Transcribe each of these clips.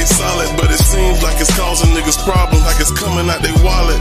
stay solid, but it seems like it's causing niggas problems, like it's coming out they wallet.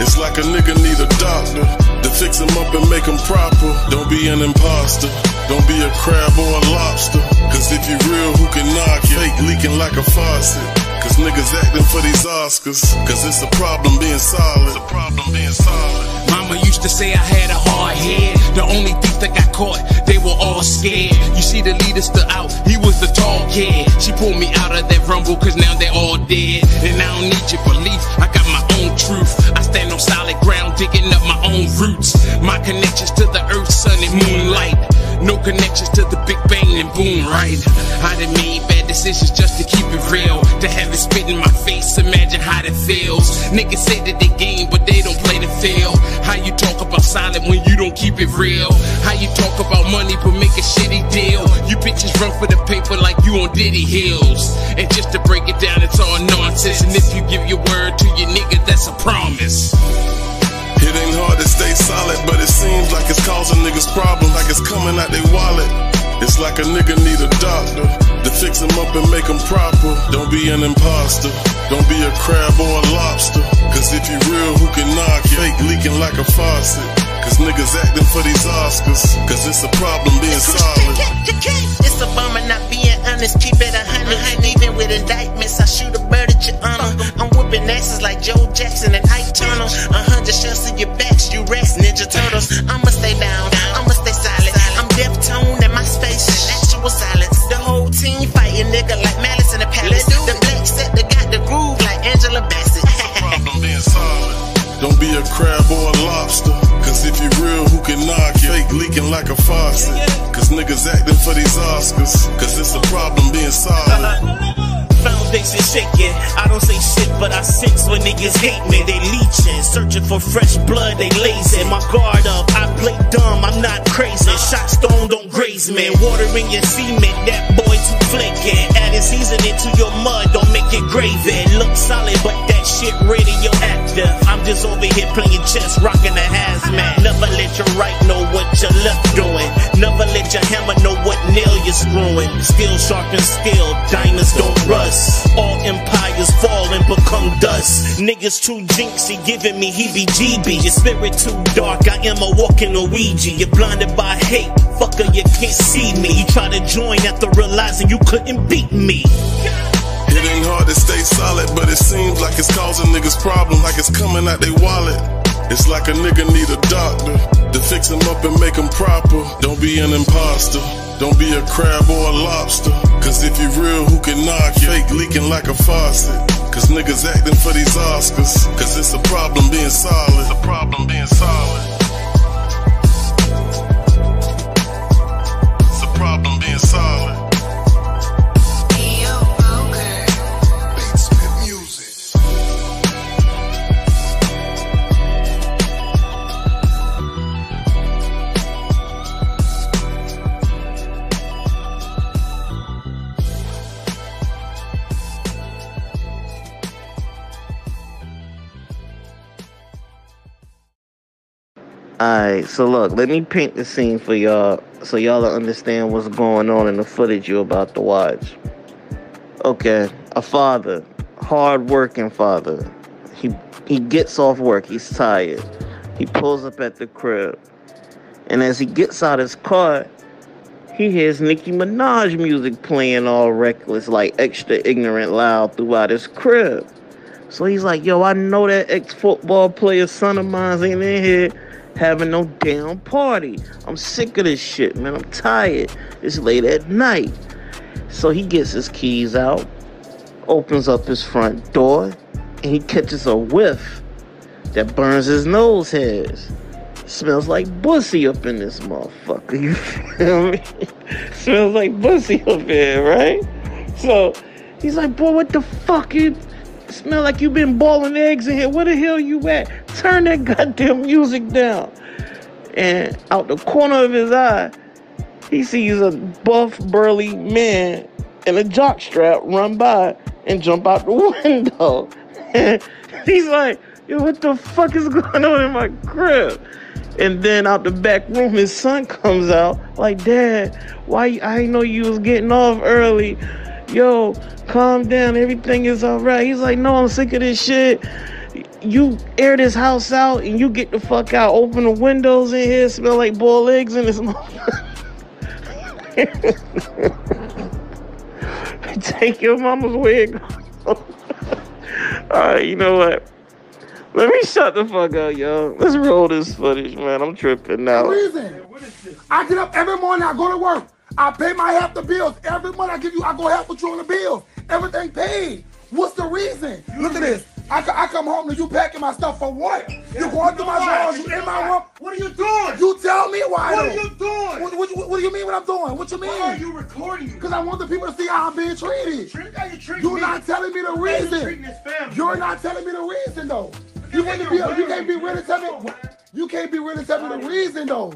It's like a nigga need a doctor to fix him up and make him proper. Don't be an imposter. Don't be a crab or a lobster. Cause if you real, who can knock you? Fake leaking like a faucet. Cause niggas acting for these Oscars. Cause it's a problem being solid. It's a problem being solid. Mama used to say I had a hard head. The only thief that got caught, they were all scared. You see, the leader stood out, he was the tall kid. She pulled me out of that rumble, cause now they're all dead. And I don't need your belief, I got my own truth. I stand on solid ground, digging up my own roots. My connections to the earth, sun, and moonlight. No connections to the Big Bang and boom, right? I done made bad decisions just to keep it real. To have it spit in my face, imagine how that feels. Niggas say that they game, but they don't play the field. How you talk about silent when you don't keep it real? How you talk about money but make a shitty deal? You bitches run for the paper like you on Diddy Hills. And just to break it down, it's all nonsense. And if you give your word to your nigga, that's a promise. Hard to stay solid, but it seems like it's causing niggas problems, like it's coming out they wallet. It's like a nigga need a doctor to fix him up and make him proper. Don't be an imposter. Don't be a crab or a lobster. Cause if you real, who can knock you? Fake leaking like a faucet. Cause niggas acting for these Oscars. Cause it's a problem being solid. It's a bummer not being honest. Keep it a hundred. Even with indictments, I shoot a bird at your honor. I'm whipping asses like Joe Jackson and Ike Turner. A hundred shots in your backs, you rest Ninja Turtles. I'ma stay down, I'ma stay silent. I'm deaf tone and my space is actual silence. The whole team fighting nigga like Malice in the Palace. The black set that got the groove like Angela Bassett. Don't be a crab or a lobster. Cause if you real, who can knock you? Fake leaking like a faucet. Cause niggas acting for these Oscars. Cause it's a problem being solid. Foundation shaking. I don't say shit, but I sense when niggas hate me. They leeching, searching for fresh blood. They lazy. My guard up. I play dumb. I'm not crazy. Shot stone don't graze me. Water in your semen, That boy too flaky. Adding seasoning to your mud. Don't make it gravy. Look solid, but shit radioactive. I'm just over here playing chess, rocking a hazmat. Never let your right know what your left doing. Never let your hammer know what nail you're screwing. Skill sharpens skill. Diamonds don't rust. All empires fall and become dust. Niggas too jinxy, giving me heebie jeebies. Your spirit too dark, I am a walking Ouija. You're blinded by hate, fucker, you can't see me. You try to join after realizing you couldn't beat me. It ain't hard to stay solid, but it seems like it's causing niggas problems, like it's coming out they wallet. It's like a nigga need a doctor to fix him up and make him proper. Don't be an imposter. Don't be a crab or a lobster. Cause if you real, who can knock you? Fake leaking like a faucet. Cause niggas acting for these Oscars. Cause it's a problem being solid. It's a problem being solid. It's a problem being solid. Alright, so look, let me paint the scene for y'all so y'all understand what's going on in the footage you're about to watch. Okay, a father, hard working father. He he gets off work, he's tired. He pulls up at the crib. And as he gets out his car, he hears Nicki Minaj music playing all reckless, like extra ignorant loud throughout his crib. So he's like, yo, I know that ex football player son of mine's ain't in here having no damn party. I'm sick of this shit, man. I'm tired. It's late at night. So he gets his keys out, opens up his front door, and he catches a whiff that burns his nose hairs. Smells like bussy up in this motherfucker. You feel me? Smells like bussy up here, right? So he's like, boy, what the fuck? You smell like you been boiling eggs in here. Where the hell you at? Turn that goddamn music down. And out the corner of his eye, he sees a buff, burly man in a jock strap run by and jump out the window. He's like, yo, what the fuck is going on in my crib? And then out the back room, his son comes out like, Dad, why? I know you was getting off early. Yo, calm down, everything is alright. He's like, no, I'm sick of this shit. You air this house out and you get the fuck out. Open the windows in here, smell like boiled eggs in this Take your mama's wig. Alright, you know what? Let me shut the fuck up, yo. Let's roll this footage, man. I'm tripping now. reason. I get up every morning, I go to work. I pay my half the bills. Every month I give you, I go half with you on the bills. Everything paid. What's the reason? Look at this. I, I come home to you packing my stuff for what? you going through my drawers, you in my room. What are you doing? You tell me why. What are you doing? What, what, what do you mean what I'm doing? What you mean? Why are you recording? Because I want the people to see how I'm being treated. Treat how you treat You're me. not telling me the you reason. family. You're not telling me the reason though. You can't be you can't be ready to tell me Come on, man. you can't be ready to tell me the reason though.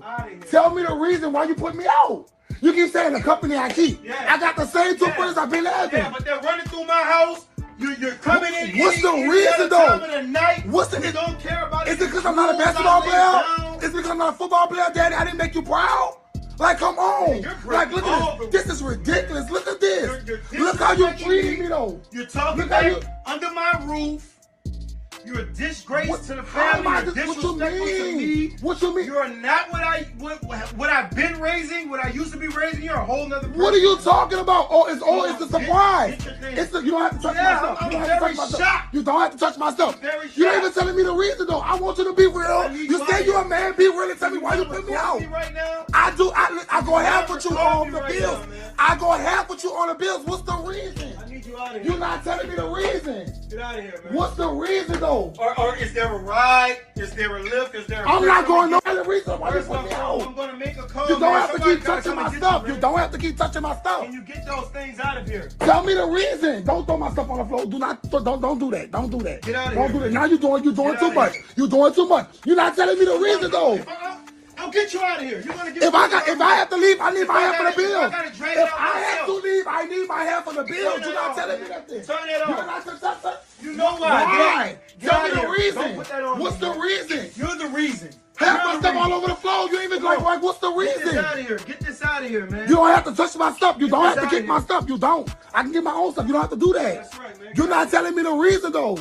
Tell me the reason why you put me out. You keep saying the company I keep. Yeah. I got the same two Yeah. friends I've been having. Yeah, but they're running through my house. You, you're coming in. What's any- the reason, though? The night. What's the- You is- don't care about Is it because I'm not a basketball player? Is it because I'm not a football player, Daddy? I didn't make you proud. Like, come on. you're Like, look at this. This is ridiculous. Look at this. You're- you're Look how you treated me. though. You're talking Look how you- under my roof. You're a disgrace What, to the family. I You're dis- what you disrespectful to mean? me. What you mean? You are not what I what, what I've been raising, what I used to be raising. You're a whole nother person. What are you talking about? Oh, it's oh, it's a surprise. get your thing. It's the, you don't have to touch Yeah, my stuff. I'm- You don't I'm have to touch my stuff. You don't have to touch my stuff. very You ain't shocked. even telling me the reason though. I want you to be real. You you say you're a man. Be real and tell me why you put me out. Me right now? I do. I, I go half You're with you on the right bills. now. I go half with you on the bills. What's the reason? I need you out of here. You're not telling me the reason. Get out of here, man. What's the reason though? Or, or is there a ride? Is there a lift? Is there a I'm not going no other reason why put me phone? I'm gonna make a call. You don't man. have to keep touching my stuff. You, You don't have to keep touching my stuff. Can you get those things out of here? Tell me the reason. Don't throw my stuff on the floor. Do not. Don't don't do that. Don't do that. Get outta Don't here. do that. Now you're doing. You're doing Get too much. You're doing too much. You're not telling me the reason though. I'll get you out of here. You're gonna get If I got, if I have to leave, I need my half of the gotta- if I bill. gotta drag it If I have to leave, I need my half of the bill. You're not telling me nothing. Turn it You're off. not telling that. You know why? Why? Tell me the here. Don't reason. put that on What's the reason? You're the reason. Half my stuff all over the floor. You ain't even like, like, what's the reason? Get this out of here. Get this out of here, man. You don't have to touch my stuff. You don't have to kick my stuff. You don't. I can get my own stuff. You don't have to do that. That's right, man. You're not telling me the reason though.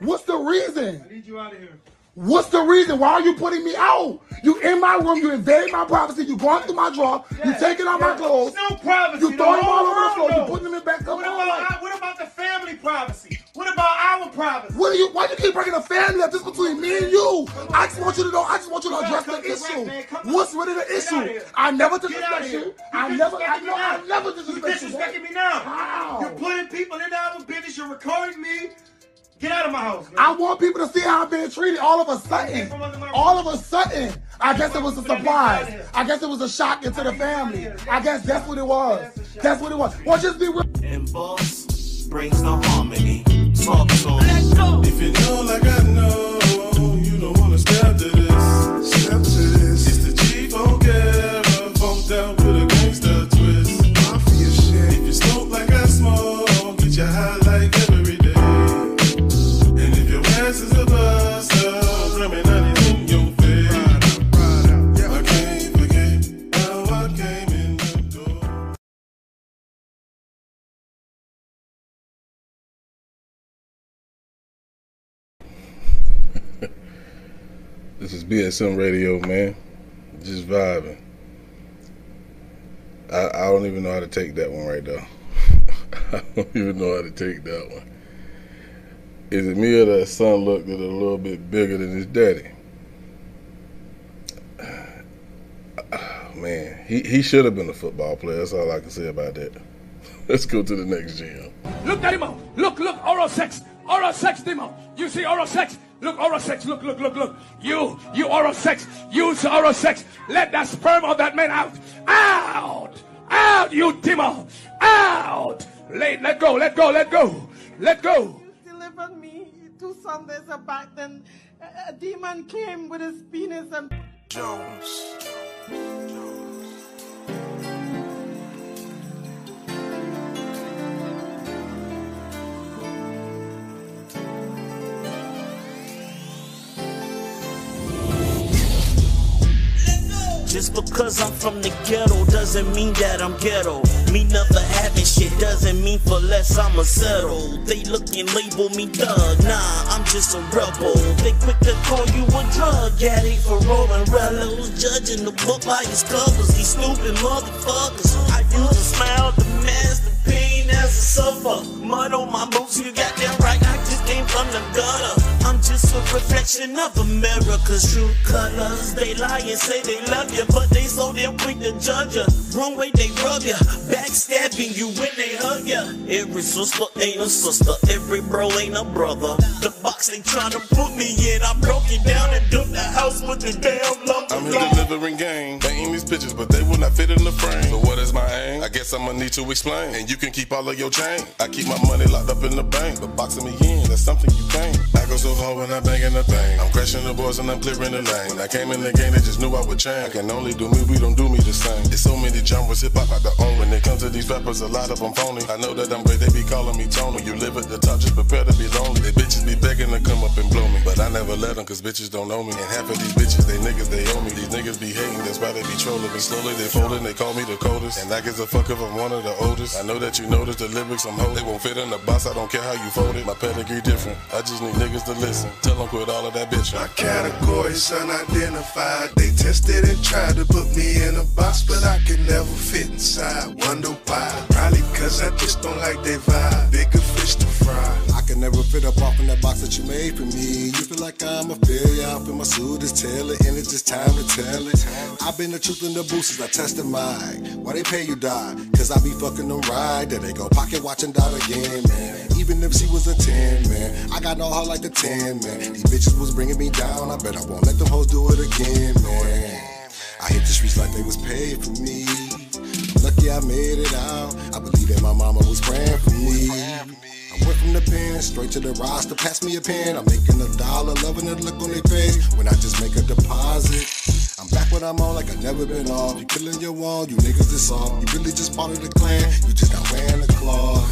What's the reason? I need you out of here. What's the reason? Why are you putting me out? You in my room, you invade my privacy, you going through my drawer, you Yeah, taking out my clothes, There's no privacy. you throwing them all over the floor, you putting them in back. Come What about, like, what about the family privacy? What about our privacy? what are you? Why you keep bringing the family up? This between me and you. I just want you to know. I just want you to address the issue. What's really the issue? I never disrespect you. I You never. I know. I never You disrespect you. disrespecting me now. How? You're putting people in our business. You're recording me. Get out of my house, man. I want people to see how I'm being treated. All of a sudden, from under my roof. all of a sudden, I guess it was a But I need surprise. you out of I guess it was a shock into the need you out of family. I guess that's what it was. That's a shock. That's what it was. Well, just be real. and boss brings the harmony. Talk to 'em. If you know like I know, you don't wanna step to this. Step to this. It's the Chief BSM Radio, man. Just vibing. I, I don't even know how to take that one right there. I don't even know how to take that one. Is it me or that son looked a little bit bigger than his daddy? Man, he, he should have been a football player. That's all I can say about that. Let's go to the next gym. Look, at Demo. Look, look, oral sex. Oral sex, Demo. You see oral sex? Look, oral sex. Look, look, look, look. You, you oral sex. Use oral sex. Let that sperm of that man out. Out. Out, you Demo. Out. Let, let go, let go, let go. Let go. You delivered me two Sundays back. Then a, a demon came with his penis and Jones. Just because I'm from the ghetto doesn't mean that I'm ghetto. Me never having shit doesn't mean for less I'ma settle. They look and label me thug, nah, I'm just a rebel. They quick to call you a drug addict for rolling rellos. Judging the book by its covers, these stupid motherfuckers. I use a smile to mask the pain as a. Mud on my boots, you got that right, I just came from the gutter. I'm just a reflection of America's true colors. They lie and say they love you, but they so damn quick to judge you. Wrong way they rub you, backstabbing you when they hug you. Every sister ain't a sister, every bro ain't a brother. The box they trying to put me in, I broke it down and dumped the house with the damn lumber. I'm here delivering game. They aim these pictures, but they will not fit in the frame. So what is my aim? I guess I'ma need to explain. And you can keep all of your chain. I keep my money locked up in the bank, but boxing me in, that's something you can't. I go so hard when I'm banging the thing. I'm crashing the boys and I'm clearing the lane. When I came in the game, they just knew I would change. I can only do me, we don't do me the same. There's so many genres, hip hop I got own. When it comes to these rappers, a lot of them phony. I know that I'm great, they be calling me Tony. You live at the top, just prepare to be lonely. They bitches be begging to come up and blow me. But I never let them, cause bitches don't know me. And half of these bitches, they niggas, they owe me. These niggas be hating, that's why they be trolling. And slowly they folding, they call me the coldest. And I give a fuck if I'm one of the oldest. I know that you notice the lyrics I'm holding. They won't fit in the box, I don't care how you fold it. My pedigree different. I just need niggas to listen. Tell them quit all of that bitch. My categories unidentified. They tested and tried to put me in a box, but I can never fit inside. Wonder why? Probably cause I just don't like they vibe. Bigger fish to fry. I can never fit up off in that box that you made for me. You feel like I'm a failure. I feel my suit is tailored, and it's just time to tell it. I've been the truth in the booth since I tested mine. Why they pay you die? Cause I be fucking them right. There they go, pocket watching dot again, man. Even if she was a 10, man. I got no heart like the 10, man. These bitches was bringing me down. I bet I won't let them hoes do it again, man. I hit the streets like they was paid for me. Lucky I made it out. I believe that my mama was praying for me. I went from the pen straight to the roster. Pass me a pen. I'm making a dollar, loving the look on their face when I just make a deposit. I'm back when I'm on like I never been off. You killing your wall, you niggas is soft. You really just part of the clan. You just not wearing the cloth.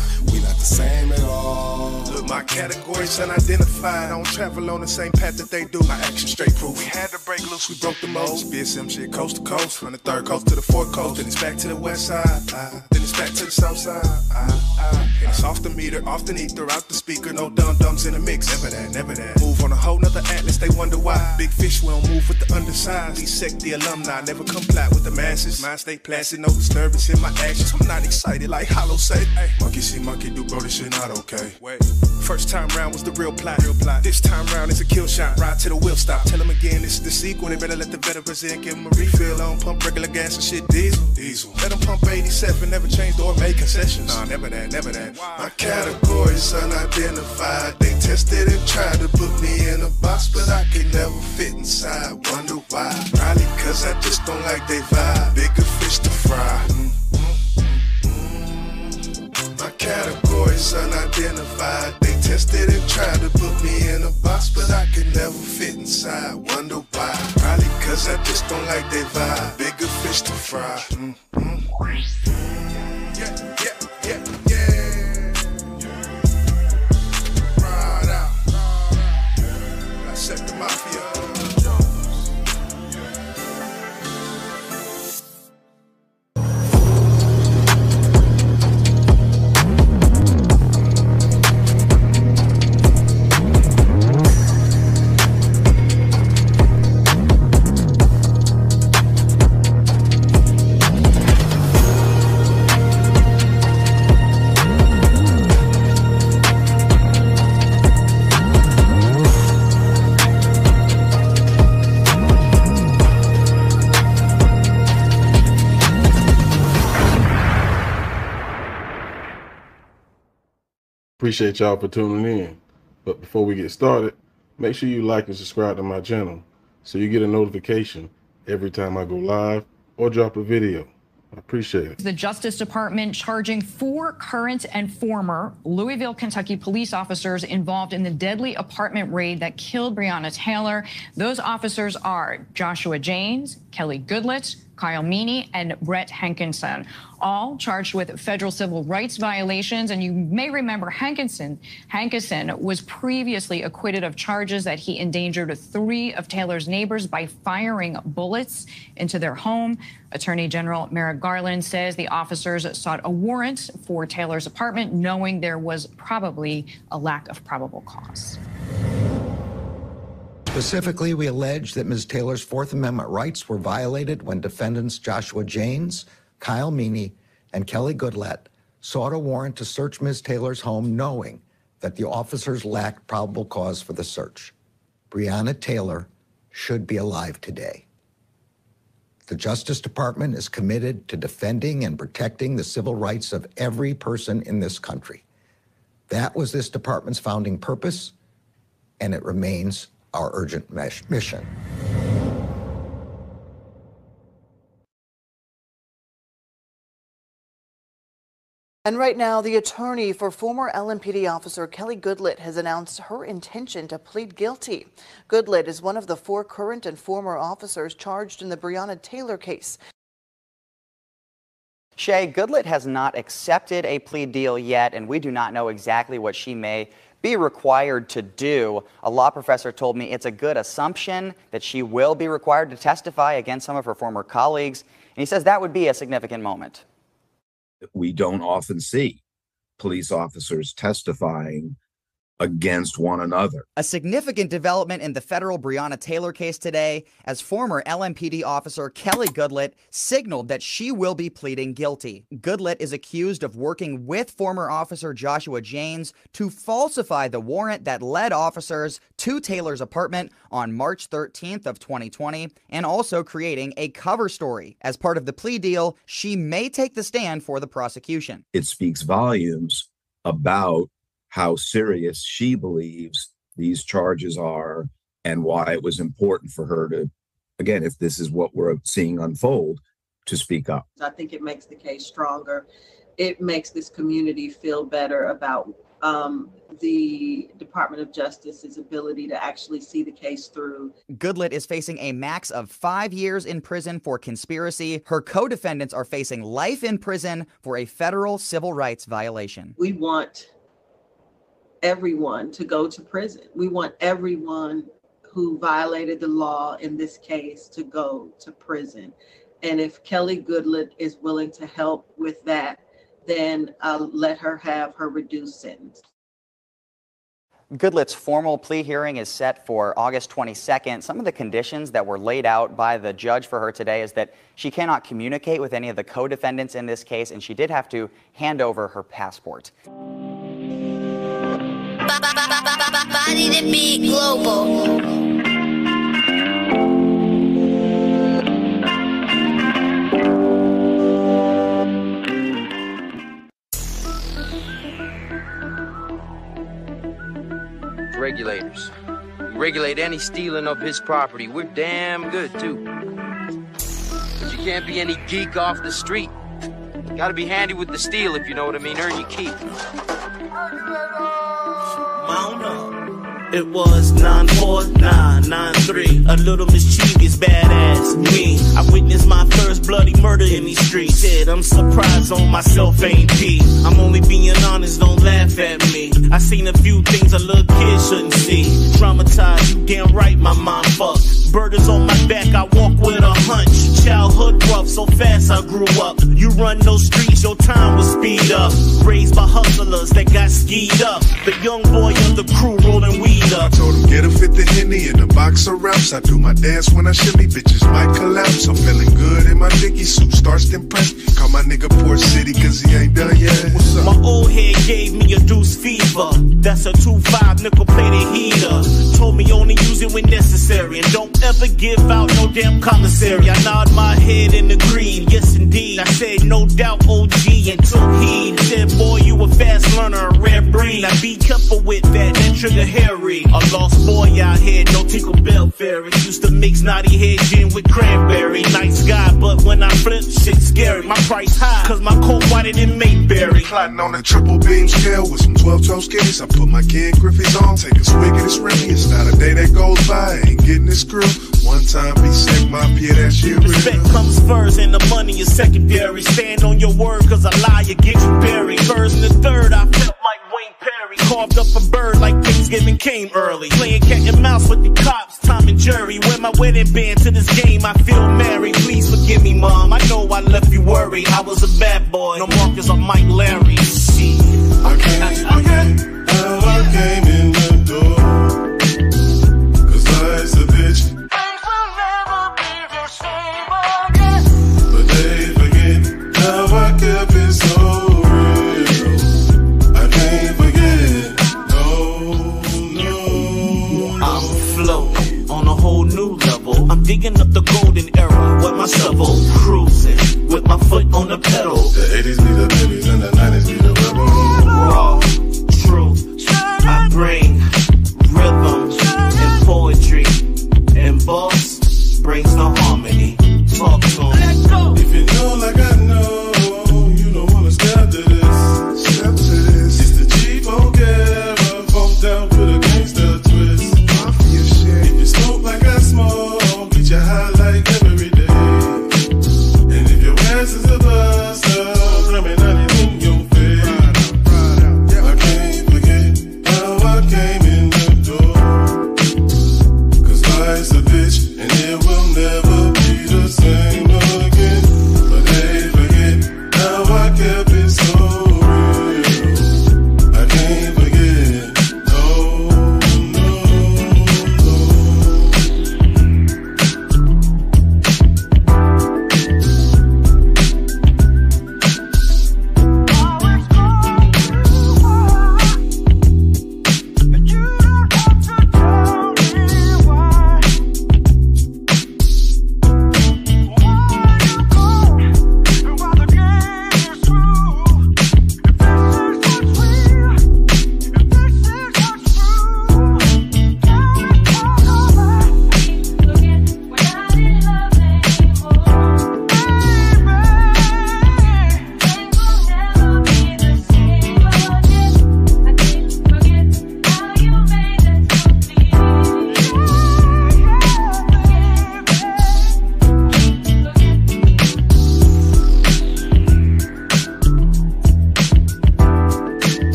Not the same at all. Look, my categories unidentified. I don't travel on the same path that they do. My action straight proof. We had to break loose, we broke the mold. BSM shit coast to coast. From the third coast to the fourth coast. Then it's back to the west side. Then it's back to the south side. And it's off the meter, off the ether, out the speaker. No dum dums in the mix. Never that, never that. Move on a whole nother atlas, they wonder why. Big fish, we don't move with the undersized. These sect the alumni, never comply with the masses. Mind stay placid, no disturbance in my actions. I'm not excited like Hollow said. Hey, monkey see, monkey do, bro, this shit not okay. Wait. First time round was the real plot. Real plot. This time round it's a kill shot. Ride to the wheel stop. Tell them again it's the sequel. They better let the veterans in. Give them a refill on pump regular gas and shit diesel. Diesel. Let them pump 87. Never change or make concessions. Nah, never that, never that. My categories unidentified. They tested and tried to put me in a box, but I can never fit inside. Wonder why? Probably cause I just don't like they vibe. Bigger fish to fry. My categories unidentified. They tested and tried to put me in a box, but I could never fit inside. Wonder why? Probably cause I just don't like their vibe. Bigger fish to fry. Mm, mm. Appreciate y'all for tuning in. But before we get started, make sure you like and subscribe to my channel so you get a notification every time I go live or drop a video. I appreciate it. The Justice Department charging four current and former Louisville, Kentucky police officers involved in the deadly apartment raid that killed Breonna Taylor. Those officers are Joshua Jaynes, Kelly Goodlett, Kyle Meany, and Brett Hankinson, all charged with federal civil rights violations. And you may remember Hankinson. Hankinson was previously acquitted of charges that he endangered three of Taylor's neighbors by firing bullets into their home. Attorney General Merrick Garland says the officers sought a warrant for Taylor's apartment, knowing there was probably a lack of probable cause. Specifically, we allege that Ms. Taylor's Fourth Amendment rights were violated when defendants Joshua Jaynes, Kyle Meany, and Kelly Goodlett sought a warrant to search Ms. Taylor's home knowing that the officers lacked probable cause for the search. Breonna Taylor should be alive today. The Justice Department is committed to defending and protecting the civil rights of every person in this country. That was this department's founding purpose, and it remains our urgent mission. And right now, the attorney for former LMPD officer Kelly Goodlett has announced her intention to plead guilty. Goodlett is one of the four current and former officers charged in the Breonna Taylor case. Shay Goodlett has not accepted a plea deal yet, and we do not know exactly what she may be required to do. A law professor told me it's a good assumption that she will be required to testify against some of her former colleagues, and he says that would be a significant moment. We don't often see police officers testifying against one another. A significant development in the federal Breonna Taylor case today as former LMPD officer Kelly Goodlett signaled that she will be pleading guilty. Goodlett is accused of working with former officer Joshua Jaynes to falsify the warrant that led officers to Taylor's apartment on March 13th of 2020 and also creating a cover story. As part of the plea deal, she may take the stand for the prosecution. It speaks volumes about how serious she believes these charges are and why it was important for her to, again, if this is what we're seeing unfold, to speak up. I think it makes the case stronger. It makes this community feel better about um, the Department of Justice's ability to actually see the case through. Goodlett is facing a max of five years in prison for conspiracy. Her co defendants are facing life in prison for a federal civil rights violation. We want everyone to go to prison. We want everyone who violated the law in this case to go to prison. And if Kelly Goodlett is willing to help with that, then uh, let her have her reduced sentence. Goodlett's formal plea hearing is set for August 22nd. Some of the conditions that were laid out by the judge for her today is that she cannot communicate with any of the co defendants in this case, and she did have to hand over her passport. Body to be global. Regulators. We regulate any stealing of his property. We're damn good, too. But you can't be any geek off the street. You Gotta be handy with the steel, if you know what I mean. Earn your keep. Mount up. It was 94993. A little mischievous, badass me. I witnessed my first bloody murder in these streets. I'm surprised on myself, ain't P. I'm only being honest, don't laugh at me. I seen a few things a little kid shouldn't see. Traumatized, you damn right, my mind fucked. Bird is on my back, I walk with a hunch. Childhood rough, so fast I grew up. You run those streets, your time will speed up. Raised by hustlers that got skied up. The young boy of the crew rolling weed up. I told him get a fifth of Henny in a box of wraps. I do my dance when I shimmy, bitches might collapse. I'm feeling good in my Dickie suit, starts to impress. Call my nigga Port City, cause he ain't done yet. What's up? My old head gave me a deuce fever. That's a 2-5 nickel plated heater. Told me only use it when necessary. And don't ever give out no damn commissary. I nod my head and agreed, yes indeed. I said no doubt OG and took heed. Said boy you a fast learner, a rare breed. Now be careful with that, that trigger hairy free. A lost boy out here, no tinkle bell fairy. Used to mix naughty head gin with cranberry. Nice guy, but when I flip, shit scary. My price high, cause my coat whiter than Mayberry. Plotting on a triple beam scale with some 12 toe skinnies. I put my kid Griffey's on, take a swig of this Remy. It's not a day that goes by, I ain't getting this crew. One time be sick, my peer, that shit real. Respect comes first, and the money is secondary. Stand on your word, cause a lie, gets you buried. First and the third, I felt like Wayne Perry. Carved up a bird like Thanksgiving King game early. Playing cat and mouse with the cops, Tom and Jerry. Wear my wedding band to this game, I feel married. Please forgive me, mom. I know I left you worried. I was a bad boy. No Marcus, I'm Mike Lowrey. See, I can't I, I, forget how I came in. digging up the golden era with my shovel cruising with my foot on the pedal. The 80s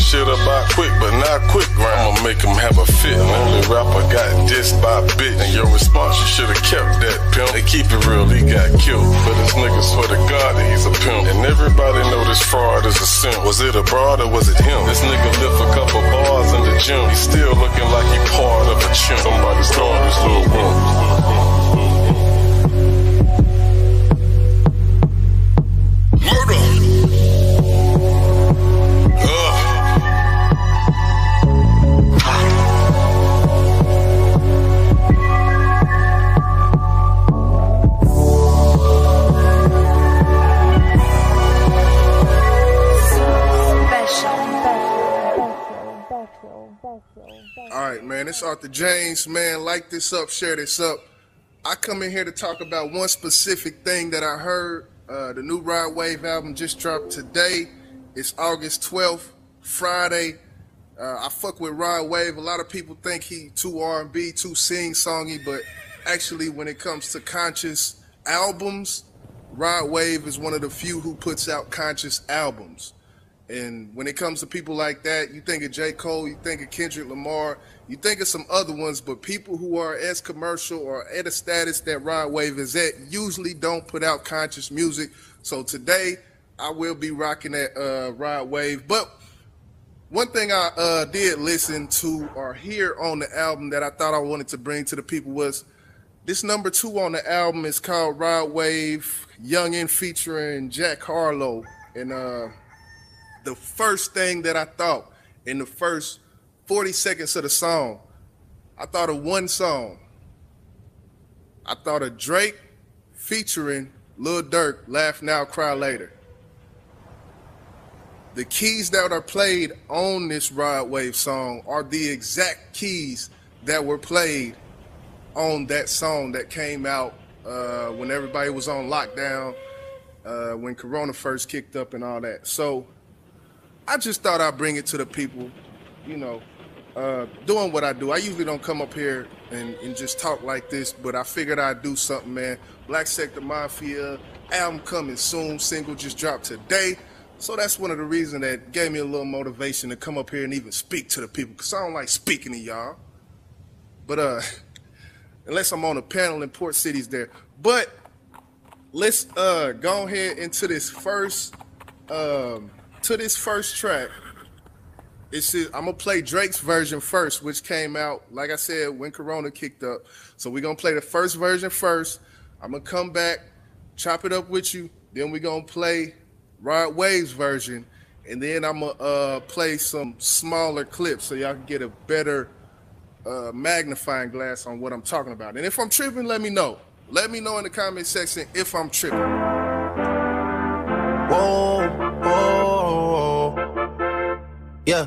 shit about quick, but not quick. I'ma make him have a fit. Only rapper got dissed by bitch. And your response, you should've kept that pimp. And keep it real, he got killed. But this nigga swear to God that he's a pimp. And everybody know this fraud is a sin. Was it a broad or was it him? This nigga lift a couple bars in the gym. He's still looking like he part of a chimp. Somebody's throwing this little room. Arthur James, man. Like this up, share this up. I come in here to talk about one specific thing that I heard. Uh, the new Rod Wave album just dropped today. It's August 12th, Friday. Uh, I fuck with Rod Wave. A lot of people think he too R&B, too sing-songy, but actually, when it comes to conscious albums, Rod Wave is one of the few who puts out conscious albums. And when it comes to people like that, you think of J. Cole, you think of Kendrick Lamar, you think of some other ones, but people who are as commercial or at a status that Rod Wave is at usually don't put out conscious music. So today, I will be rocking that uh, Rod Wave. But one thing I uh, did listen to or hear on the album that I thought I wanted to bring to the people was this number two on the album is called Rod Wave Youngin featuring Jack Harlow. And uh, the first thing that I thought in the first 40 seconds of the song, I thought of one song. I thought of Drake featuring Lil Durk, Laugh Now, Cry Later. The keys that are played on this Rod Wave song are the exact keys that were played on that song that came out uh, when everybody was on lockdown, uh, when Corona first kicked up and all that. So I just thought I'd bring it to the people, you know, uh, doing what I do. I usually don't come up here and, and just talk like this, but I figured I'd do something, man. Black Sector Mafia album coming soon, single just dropped today. So that's one of the reasons that gave me a little motivation to come up here and even speak to the people, because I don't like speaking to y'all. But uh, unless I'm on a panel in Port Cities there. But let's uh go ahead into this first um to this first track. It's I'm gonna play Drake's version first, which came out, like I said, when Corona kicked up. So we're gonna play the first version first. I'm gonna come back, chop it up with you. Then we're gonna play Rod Wave's version, and then I'm gonna uh, play some smaller clips so y'all can get a better uh, magnifying glass on what I'm talking about. And if I'm tripping, let me know. Let me know in the comment section if I'm tripping. Whoa, whoa, yeah.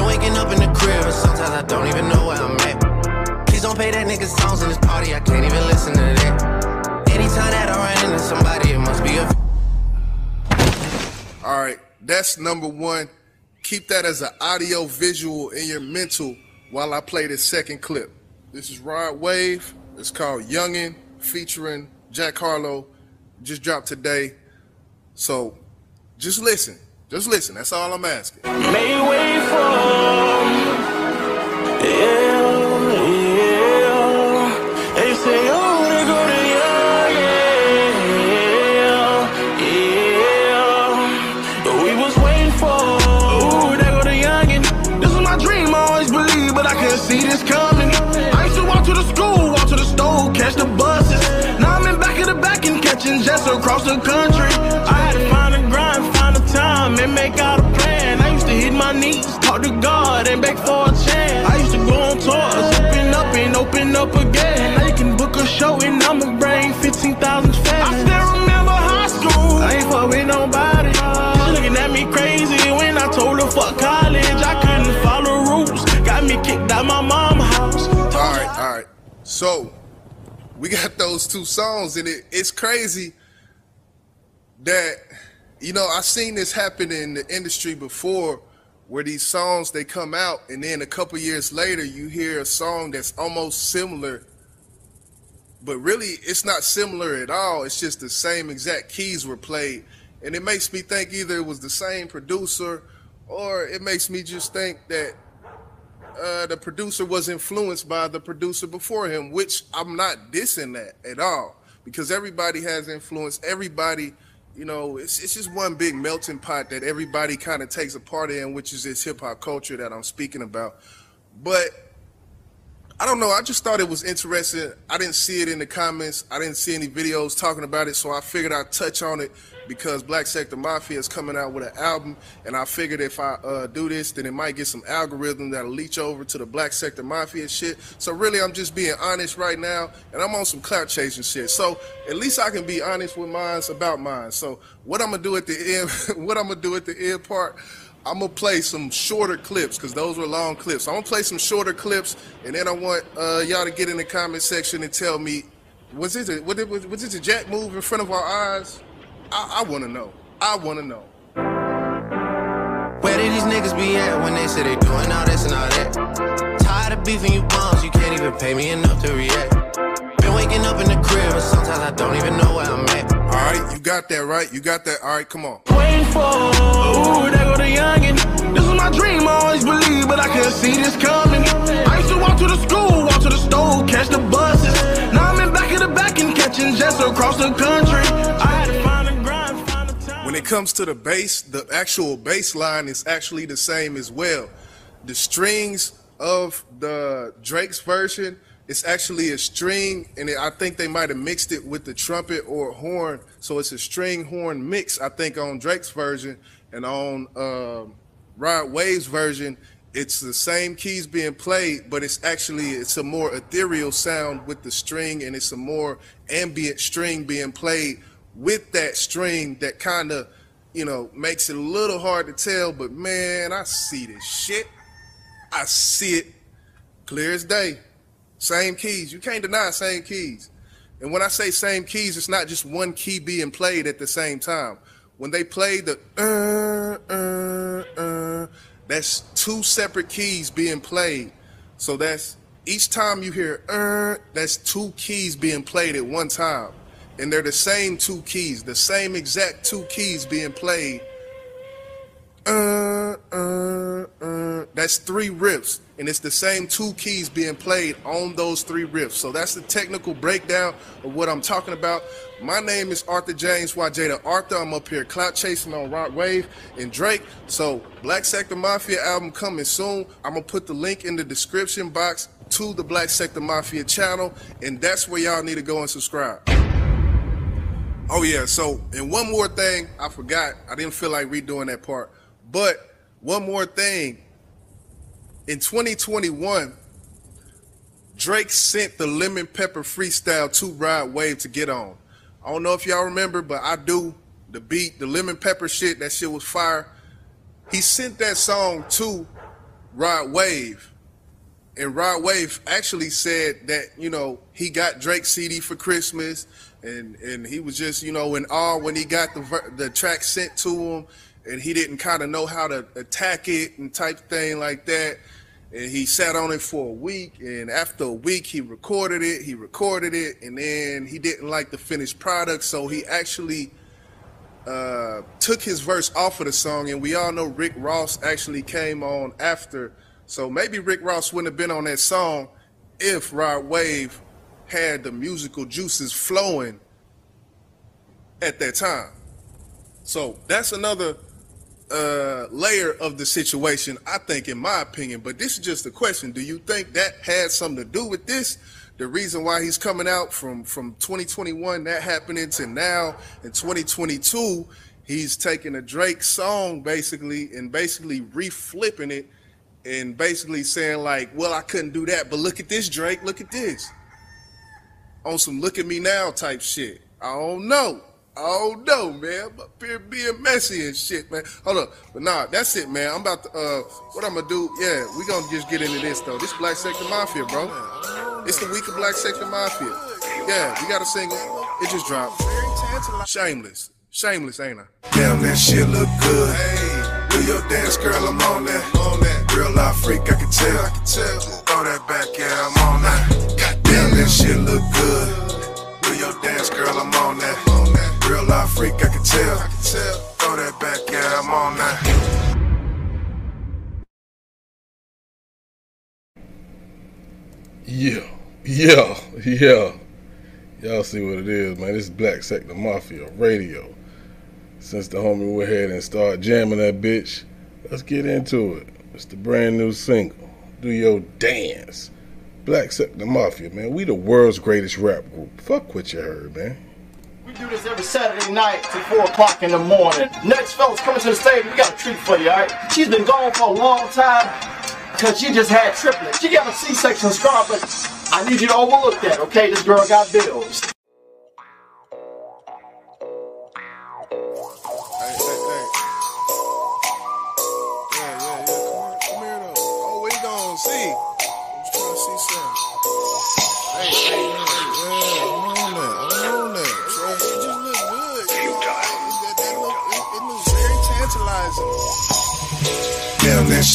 Been waking up in the crib and sometimes I don't even know where I'm at. Please don't pay that nigga songs in this party, I can't even listen to that. Anytime that I run into somebody, it must be a All right, that's number one. Keep that as an audio visual in your mental while I play this second clip. This is Rod Wave. It's called Youngin, featuring Jack Harlow. Just dropped today. So just listen. Just listen. That's all I'm asking. May wait for yeah, yeah. They say, they go to young, yeah, yeah. But we was waiting for, ooh, they go to youngin. This was my dream, I always believed, but I couldn't see this coming. I used to walk to the school, walk to the store, catch the buses. Now I'm in back of the back and catching jets across the country. To God, and beg for a chance. I used to go on tours, open up and open up again. Now you can book a show and I'ma bring 15,000 fans. I still remember high school. I ain't fuck with nobody. She looking at me crazy when I told her fuck college. I couldn't follow rules. Got me kicked out my mama's house. All right, all right. So we got those two songs, and it, it's crazy that you know i've seen this happen in the industry before, where these songs they come out, and then a couple years later you hear a song that's almost similar, but really it's not similar at all. It's just the same exact keys were played, and it makes me think either it was the same producer, or it makes me just think that uh, the producer was influenced by the producer before him, which I'm not dissing that at all because everybody has influence. Everybody, you know, it's, it's just one big melting pot that everybody kind of takes a part in, which is this hip hop culture that I'm speaking about. But I don't know. I just thought it was interesting. I didn't see it in the comments. I didn't see any videos talking about it, so I figured I'd touch on it because Black Sector Mafia is coming out with an album, and I figured if I uh, do this, then it might get some algorithm that'll leach over to the Black Sector Mafia shit. So really, I'm just being honest right now, and I'm on some clout chasing shit. So at least I can be honest with mine about mine. So what I'm gonna do at the end, what I'm gonna do at the end part. I'm gonna play some shorter clips because those were long clips. I'm gonna play some shorter clips, and then I want uh, y'all to get in the comment section and tell me, was this a, was it, was this a jack move in front of our eyes? I, I want to know. I want to know. Where did these niggas be at when they say they doing all this and all that? Tired of beefing you bums, you can't even pay me enough to react. Been waking up in the crib, and sometimes I don't even know where I'm at. All right, you got that right. You got that. All right, come on. Waiting for, ooh, there go the youngin'. This was my dream, I always believed, but I couldn't see this coming. I used to walk to the school, walk to the store, catch the buses. Now I'm in back of the back and catching jets across the country. I When it comes to the bass, the actual bass line is actually the same as well. The strings of the Drake's version, it's actually a string, and I think they might have mixed it with the trumpet or horn. So it's a string horn mix, I think, on Drake's version, and on um, Rod Wave's version, it's the same keys being played, but it's actually it's a more ethereal sound with the string, and it's a more ambient string being played with that string that kind of, you know, makes it a little hard to tell. But man, I see this shit. I see it clear as day. Same keys. You can't deny same keys. And when I say same keys, it's not just one key being played at the same time. When they play the uh, uh, uh, that's two separate keys being played. So that's each time you hear uh, that's two keys being played at one time. And they're the same two keys, the same exact two keys being played. Uh, uh, uh, that's three riffs, and it's the same two keys being played on those three riffs. So that's the technical breakdown of what I'm talking about. My name is Arthur James Wajada Arthur. I'm up here clout chasing on Rod Wave and Drake. So Black Sector Mafia album coming soon. I'm gonna put the link in the description box to the Black Sector Mafia channel, and that's where y'all need to go and subscribe. Oh yeah, so and one more thing I forgot. I didn't feel like redoing that part. But one more thing. In 2021, Drake sent the lemon pepper freestyle to Rod Wave to get on. I don't know if y'all remember, but I do. The beat, the lemon pepper shit, that shit was fire. He sent that song to Rod Wave. And Rod Wave actually said that, you know, he got Drake CD for Christmas and and he was just, you know, in awe when he got the the track sent to him and he didn't kind of know how to attack it and type thing like that. And he sat on it for a week, and after a week, he recorded it. He recorded it, and then he didn't like the finished product, so he actually uh, took his verse off of the song. And we all know Rick Ross actually came on after, so maybe Rick Ross wouldn't have been on that song if Rod Wave had the musical juices flowing at that time. So that's another uh, layer of the situation, I think, in my opinion. But this is just a question. Do you think that had something to do with this? The reason why he's coming out from, from 2021, that happening to now in 2022, he's taking a Drake song basically and basically reflipping it and basically saying like, well, I couldn't do that, but look at this, Drake, look at this. On some look at me now type shit. I don't know. I don't know, man. up here being messy and shit, man. Hold up. But nah, that's it, man. I'm about to uh what I'm gonna do, yeah, we gonna just get into this though. This Black Sector Mafia, bro. It's the week of Black Sector Mafia. Yeah, we got a single. It just dropped. Shameless. Shameless, ain't I? Damn, that shit look good. Hey, do your dance, girl, I'm on that. On that. Real life freak, I can tell. I can tell. Throw that back, yeah, I'm on that. Goddamn, that shit look good. Do your dance, girl, I'm on that. On that. Real life freak, I can tell. I can tell. Throw that back, yeah, I'm on that. Yeah, yeah, yeah. Y'all see what it is, man. This is Black Sector Mafia Radio. Since the homie went ahead and started jamming that bitch, let's get into it. It's the brand new single. Do your dance. Black Sector Mafia, man. We the world's greatest rap group. Fuck what you heard, man. We do this every Saturday night till 4 o'clock in the morning. Next fella's coming to the stage. We got a treat for you, alright? She's been gone for a long time because she just had triplets. She got a C-section scar, but I need you to overlook that, okay? This girl got bills.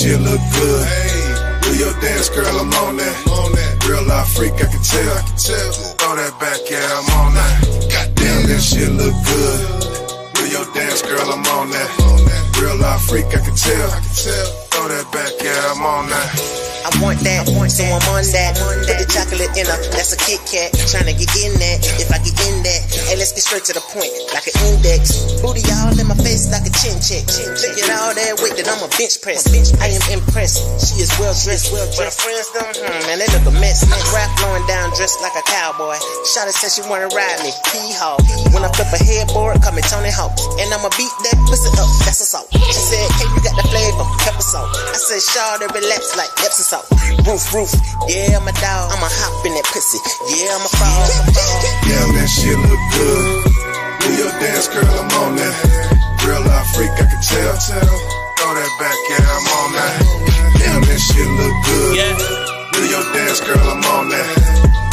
Shit look good. Hey, do your dance, girl, I'm on that. On that. Real life freak, I can tell. I can tell. Throw that back, yeah, I'm on that. Goddamn, that shit look good. Do your dance, girl, I'm on that. Real life freak, I can tell. I can tell. Throw that back, yeah, I'm on that. I want that, so I'm on that. Put the chocolate in her, that's a Kit Kat. Tryna get in that, if I get in that. Hey, let's get straight to the point, like an index. Booty all in my face like a chin check. Look at all that weight that I'm a bench press. I am impressed, she is well dressed. Well dressed. But her friends, them, hmm, man, they look a mess. Rap blowing down, dressed like a cowboy. Shawty said she wanna ride me, pee hog. When I flip a headboard, call me Tony Hawk. And I'ma beat that pussy up, that's assault. She said, hey, you got the flavor, pepper salt. I said, Shawty, relax like Epsom salt. Roof, roof, yeah, I'm a dog. I'ma hop in that pussy, yeah, I'm a fall. Damn, that shit look good. Do your dance, girl, I'm on that. Real life freak, I can tell. Throw that back, yeah, I'm on that. Damn, that shit look good. Do your dance, girl, I'm on that.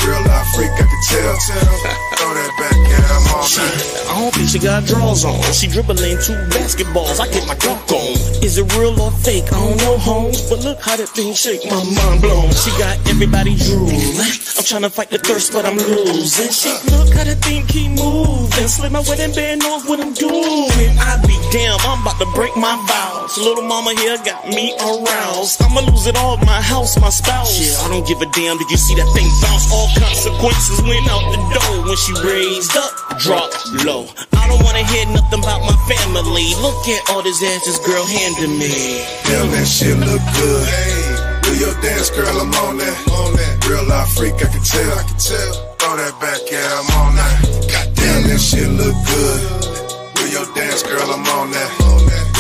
Real life freak, I can tell. Throw that back, yeah, I'm on that. I don't think she got drawers on. She dribbling two basketballs. I get my dunk on. Is it real or fake? I don't know, homes. But look how that thing shake. My mind blown. She got everybody drooling. I'm trying to fight the thirst, but I'm losing. She look how that thing keep moving. Slip my wedding band knows what I'm doing. I be damn, I'm about to break my vows. Little mama here got me aroused. I'ma lose it all, my house, my spouse. Yeah, I don't give a damn. Did you see that thing bounce? All consequences went out the door when she raised up, drop low. I don't wanna hear nothing about my family. Look at all this ass this girl handed me. Damn, that shit look good. Do your dance, girl, I'm on that. Real life freak, I can tell. I can tell. Throw that back, yeah, I'm on that. Goddamn, that shit look good. Do your dance, girl, I'm on that.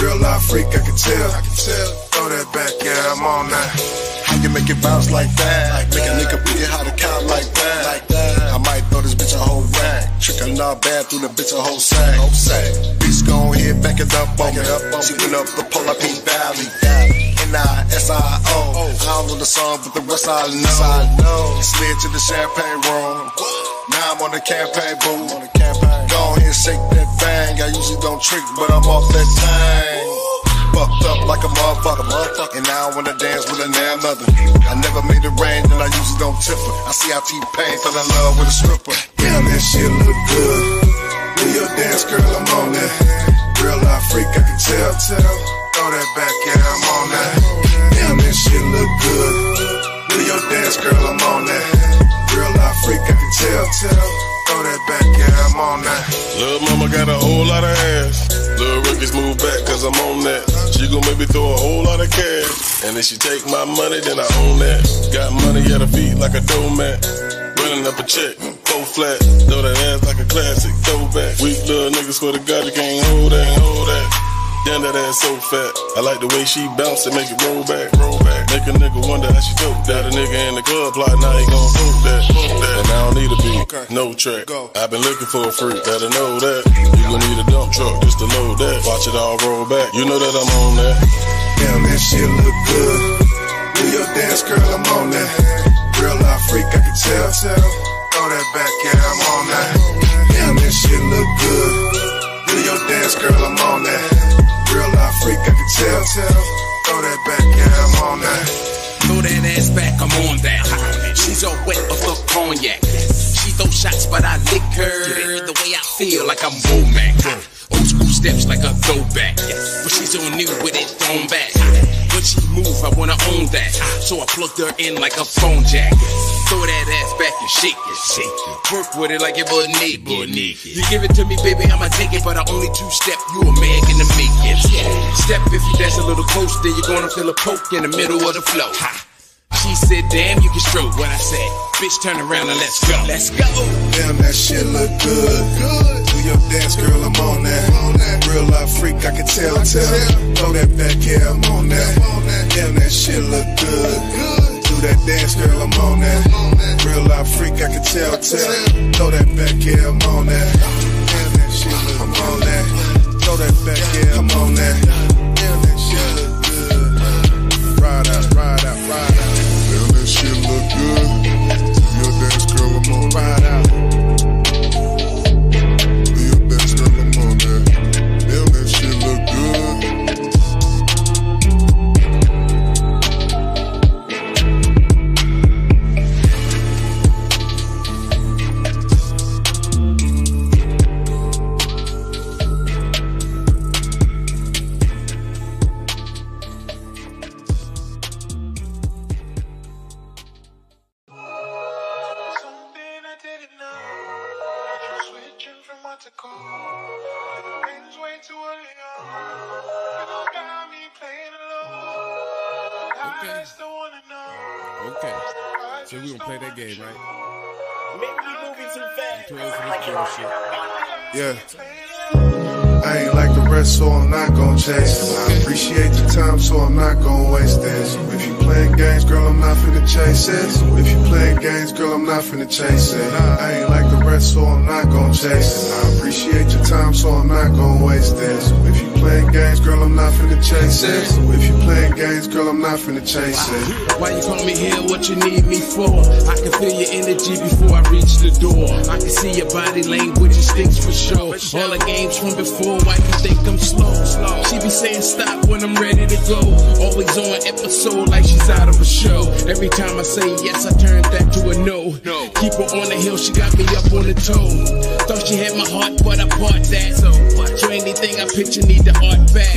Real life freak, I can tell. I can tell. Throw that back, yeah, I'm on that. How you make it bounce like that? make a nigga forget how to count like that. Like that. Throw this bitch a whole rack. Trick her not bad through the bitch a whole sack. Whole sack. Bitch gon' hit, back it up on me. She went up the Polar Peak Valley. N-I-S-I-O. I don't know the song, but the rest I know. Slid to the champagne room. Now I'm on the campaign boom. Go ahead, shake that thing. I usually don't trick, but I'm off that thing. Fucked up like a motherfucker. And now I wanna dance with a damn mother. I never made it rain, and I usually don't tip her. I see how T-Pain fell in love with a stripper. Damn, that shit look good. Do your dance, girl, I'm on that. Real life freak, I can tell. Tell. Throw that back, yeah, I'm on that. Damn, that shit look good. Do your dance, girl, I'm on that. Real life freak, I can tell. That back, yeah, I'm on that. Little mama got a whole lot of ass. Little Ricky's move back cause I'm on that. She gon' make me throw a whole lot of cash. And if she take my money, then I own that. Got money at her feet like a doormat. Running up a check, four flat. Throw that ass like a classic, throwback. Weak little niggas, swear to God, you can't hold that, hold that. Damn, that ass so fat. I like the way she bounce and make it roll back, roll back. Make a nigga wonder how she took that. A nigga in the club plot, now he gon' prove that, prove that. And I don't need a beat, no track. I've been looking for a freak that'll know that. You gon' need a dump truck just to load that. Watch it all roll back. You know that I'm on that. Damn, that shit look good. Do your dance, girl, I'm on that. Real life freak, I can tell. Throw that back, yeah, I'm on that. Damn, that shit look good. Do your dance, girl, I'm on that. Real life freak, I can tell. Throw that back, yeah, I'm on that. Throw that ass back, I'm on that. She's all wet off the cognac. She throw shots, but I lick her the way I feel, like I'm Womack. Old school steps like a throwback. But she's on new with it thrown back. When she move, I wanna own that. So I plugged her in like a phone jack. Throw that ass back and shake it, shake it. Work with it like it was naked. You give it to me, baby, I'ma take it. But I only two step, you a man gonna make it. Step if you dance a little close, then you're gonna feel a poke in the middle of the flow. She said, damn, you can stroke what I said. Bitch, turn around and let's go. Let's go. Damn, that shit look good. Good. Your dance, girl, I'm on that. Real life freak, I can tell, tell. Throw that back, yeah, I'm on that. Damn, that shit look good. Good. Do that dance, girl, I'm on that. Real life freak, I can tell, tell. Throw that back, yeah, I'm on that. Damn, that shit look, I'm on that. Throw that back, yeah, I'm on that. Damn, that shit look good. Ride out, ride out, ride out. Damn, that shit look good. So we gonna play that game, right? Maybe we moving too fast. Too old for this bullshit. Yeah. I ain't like the rest, so I'm not gon' chase. it. I appreciate the time, so I'm not gon' waste it. So if you playing games, girl, I'm not finna chase it. So if you playing games, girl, I'm not finna chase it. I ain't like the rest, so I'm not gon' chase it. I appreciate your time, so I'm not gon' waste it. So if you playing games, girl, I'm not finna chase it. So if you playing games, girl, I'm not finna chase it. Why you call me here? What you need me for? I can feel your energy before I reach the door. I can see your body language, it stinks for sure. All the games from before, why you think I'm slow? She be saying stop when I'm ready to go. Always on episode like she's out of a show. Every time I say yes, I turn that to a no. Keep her on the hill, she got me up on the toe. Thought she had my heart, but I part that. So, so anything I picture need the art back.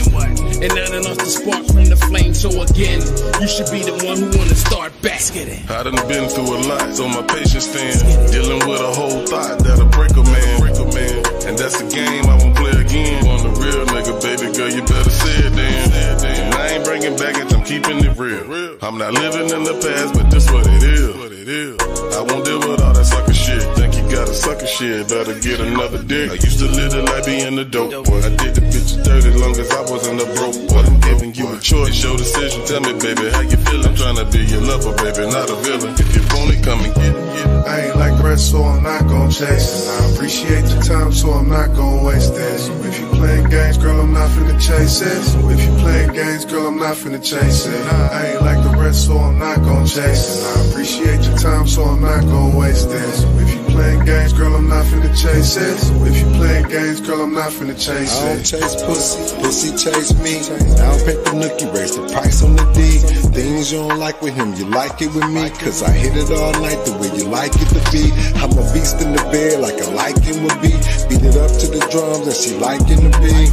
And I done lost the spark from the flame. So again, you should be the one who wanna start back. Get it. I done been through a lot, so my patience thin. Dealing with a whole thought that'll break a man. Break a man. And that's the game I won't play again. The real nigga, baby girl, you better say it then. And I ain't bringing baggage, I'm keeping it real. I'm not living in the past, but this what it is. I won't deal with all that sucker shit. Think you got a sucker shit, better get another dick. I used to live the life being a dope boy. I did the bitch dirty long as I wasn't a broke boy. I'm giving you a choice, your decision. Tell me, baby, how you feeling? I'm trying to be your lover, baby, not a villain. If you want it, come and get it. It. I ain't like the rest, so I'm not gon' chase it. I appreciate your time, so I'm not gon' waste it. So if you playing games, girl, I'm not finna chase it. So if you playing games, girl, I'm not finna chase it. I ain't like the rest, so I'm not gon' chase it. I appreciate your time, so I'm not gon' waste it. So if you playing games, girl, I'm not finna chase it. So if you playing games, girl, I'm not finna chase it. I don't chase pussy, pussy chase me. I don't pay the nookie, raise the price on the D. Things you don't like with him, you like it with me. Cause I hit it all night the way you like it to be. I'm a beast in the bed like a liking would be. Beat it up to the drums and she liking the beat.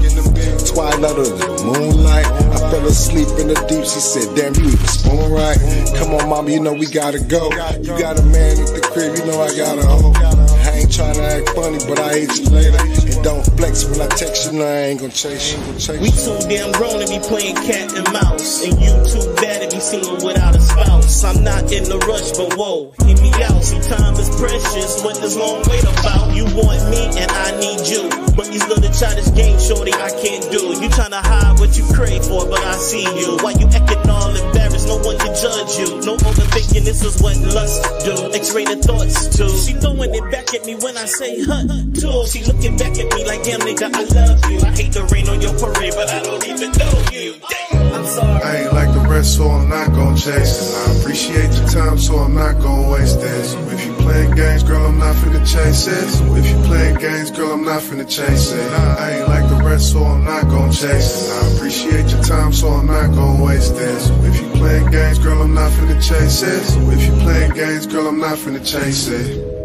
Twilight under the moonlight. I fell asleep in the deep. She said, damn, you even spoon right. Come on, mama, you know we gotta go. You got a man at the crib, you know I got a hoe. I ain't tryna act funny, but I hate you later. And don't flex when I text you, no, I ain't gon' chase you. Chase We too damn grown to be playing cat and mouse. And you too bad to be seen without a spouse. I'm not in a rush, but whoa, hear me out. See, time is precious. What does long wait about? You want me and I need you. But these little childish games, shorty, I can't do. You tryna hide what you crave for, but I see you. Why you acting all embarrassed? No one can judge you. No overthinking, this is what lust do. X-rated thoughts too. She throwing it back at me when I say hut too. She looking back at me like damn nigga, I love you. I hate the rain on your parade, but I don't even know you. I'm sorry. I ain't like the rest, so I'm not gonna chase it. I appreciate your time, so I'm not gonna waste it. So if you playing games, girl, I'm not finna chase it. So if you playing games, girl, I'm not finna chase it. I ain't like the rest, so I'm not gonna chase it. I appreciate your time, so I'm not gonna waste it. So if you playing games, girl, I'm not finna chase it. So if you playing games, girl, I'm not finna chase it.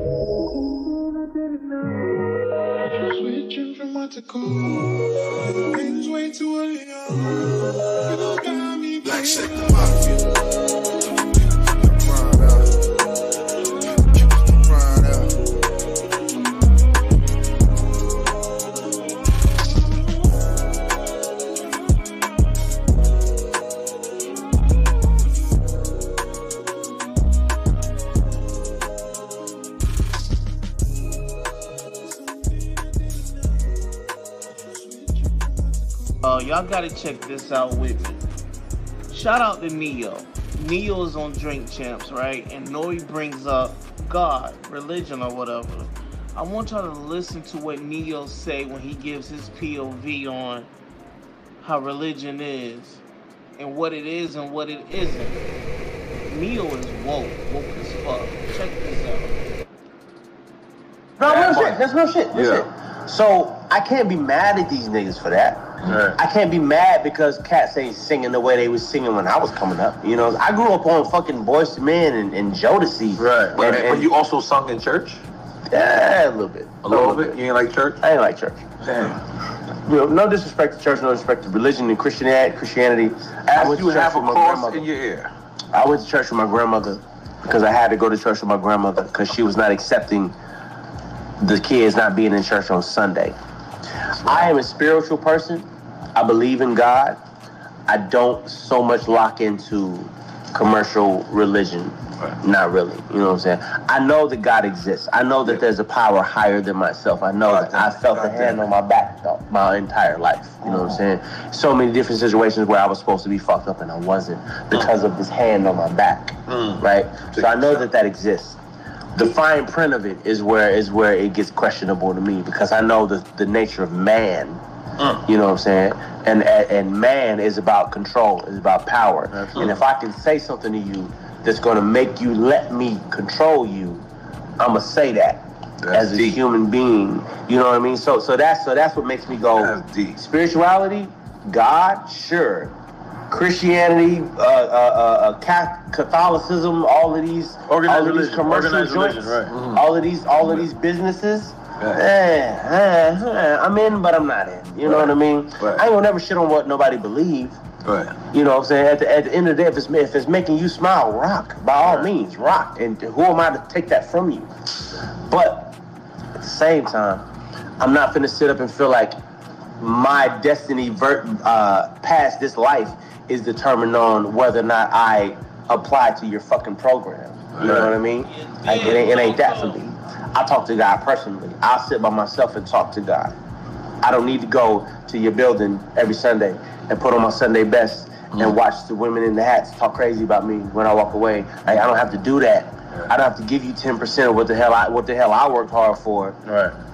From to way too early on. You know, got me Black Sector Mafia. Y'all gotta check this out with me. Shout out to Ne-Yo. Ne-Yo is on Drink Champs, right? And N.O.R.E. brings up God, religion, or whatever. I want y'all to listen to what Ne-Yo say when he gives his POV on how religion is and what it is and what it isn't. Ne-Yo is woke, woke as fuck. Check this out. No, real shit. That's real shit. Real shit. So I can't be mad at these niggas for that. I can't be mad because cats ain't singing the way they was singing when I was coming up. You know, I grew up on fucking Boyz II Men and, and Jodeci. Right. And, Right. you also sung in church? Yeah, a little bit. A little bit? You ain't like church? I ain't like church. Damn. You know, no disrespect to church, no disrespect to religion and Christianity. Christianity. I went you to church have with my cross in your ear. I went to church with my grandmother because I had to go to church with my grandmother because she was not accepting the kids not being in church on Sunday. I am a spiritual person. I believe in God. I don't so much lock into commercial religion. Not really. You know what I'm saying? I know that God exists. I know that there's a power higher than myself. I know that I felt the hand on my back though, my entire life. You know what I'm saying? So many different situations where I was supposed to be fucked up and I wasn't because of this hand on my back. Right? So I know that that exists. The fine print of it is where is where it gets questionable to me because I know the, the nature of man. You know what I'm saying? And and man is about control, is about power. And if I can say something to you that's gonna make you let me control you, I'ma say that as a human being. You know what I mean? So so that's so that's what makes me go spirituality, God, sure. Christianity, uh, uh, uh, uh, Catholicism, all of these, Organized all of these commercial organized joints, religion, right. Mhm. all of these, all of these businesses. Eh, eh, eh, I'm in, but I'm not in. You know what I mean? I ain't gonna never shit on what nobody believe. Right. You know what I'm saying? At the, at the end of the day, if it's, if it's making you smile, rock. By all means, rock. And who am I to take that from you? But at the same time, I'm not finna sit up and feel like my destiny ver- uh, past this life is determined on whether or not I apply to your fucking program. You know what I mean? Like, it, ain't, it ain't that for me. I talk to God personally. I'll sit by myself and talk to God. I don't need to go to your building every Sunday and put on my Sunday best and mm. watch the women in the hats talk crazy about me when I walk away. Like, I don't have to do that. I don't have to give you ten percent of what the hell I what the hell I worked hard for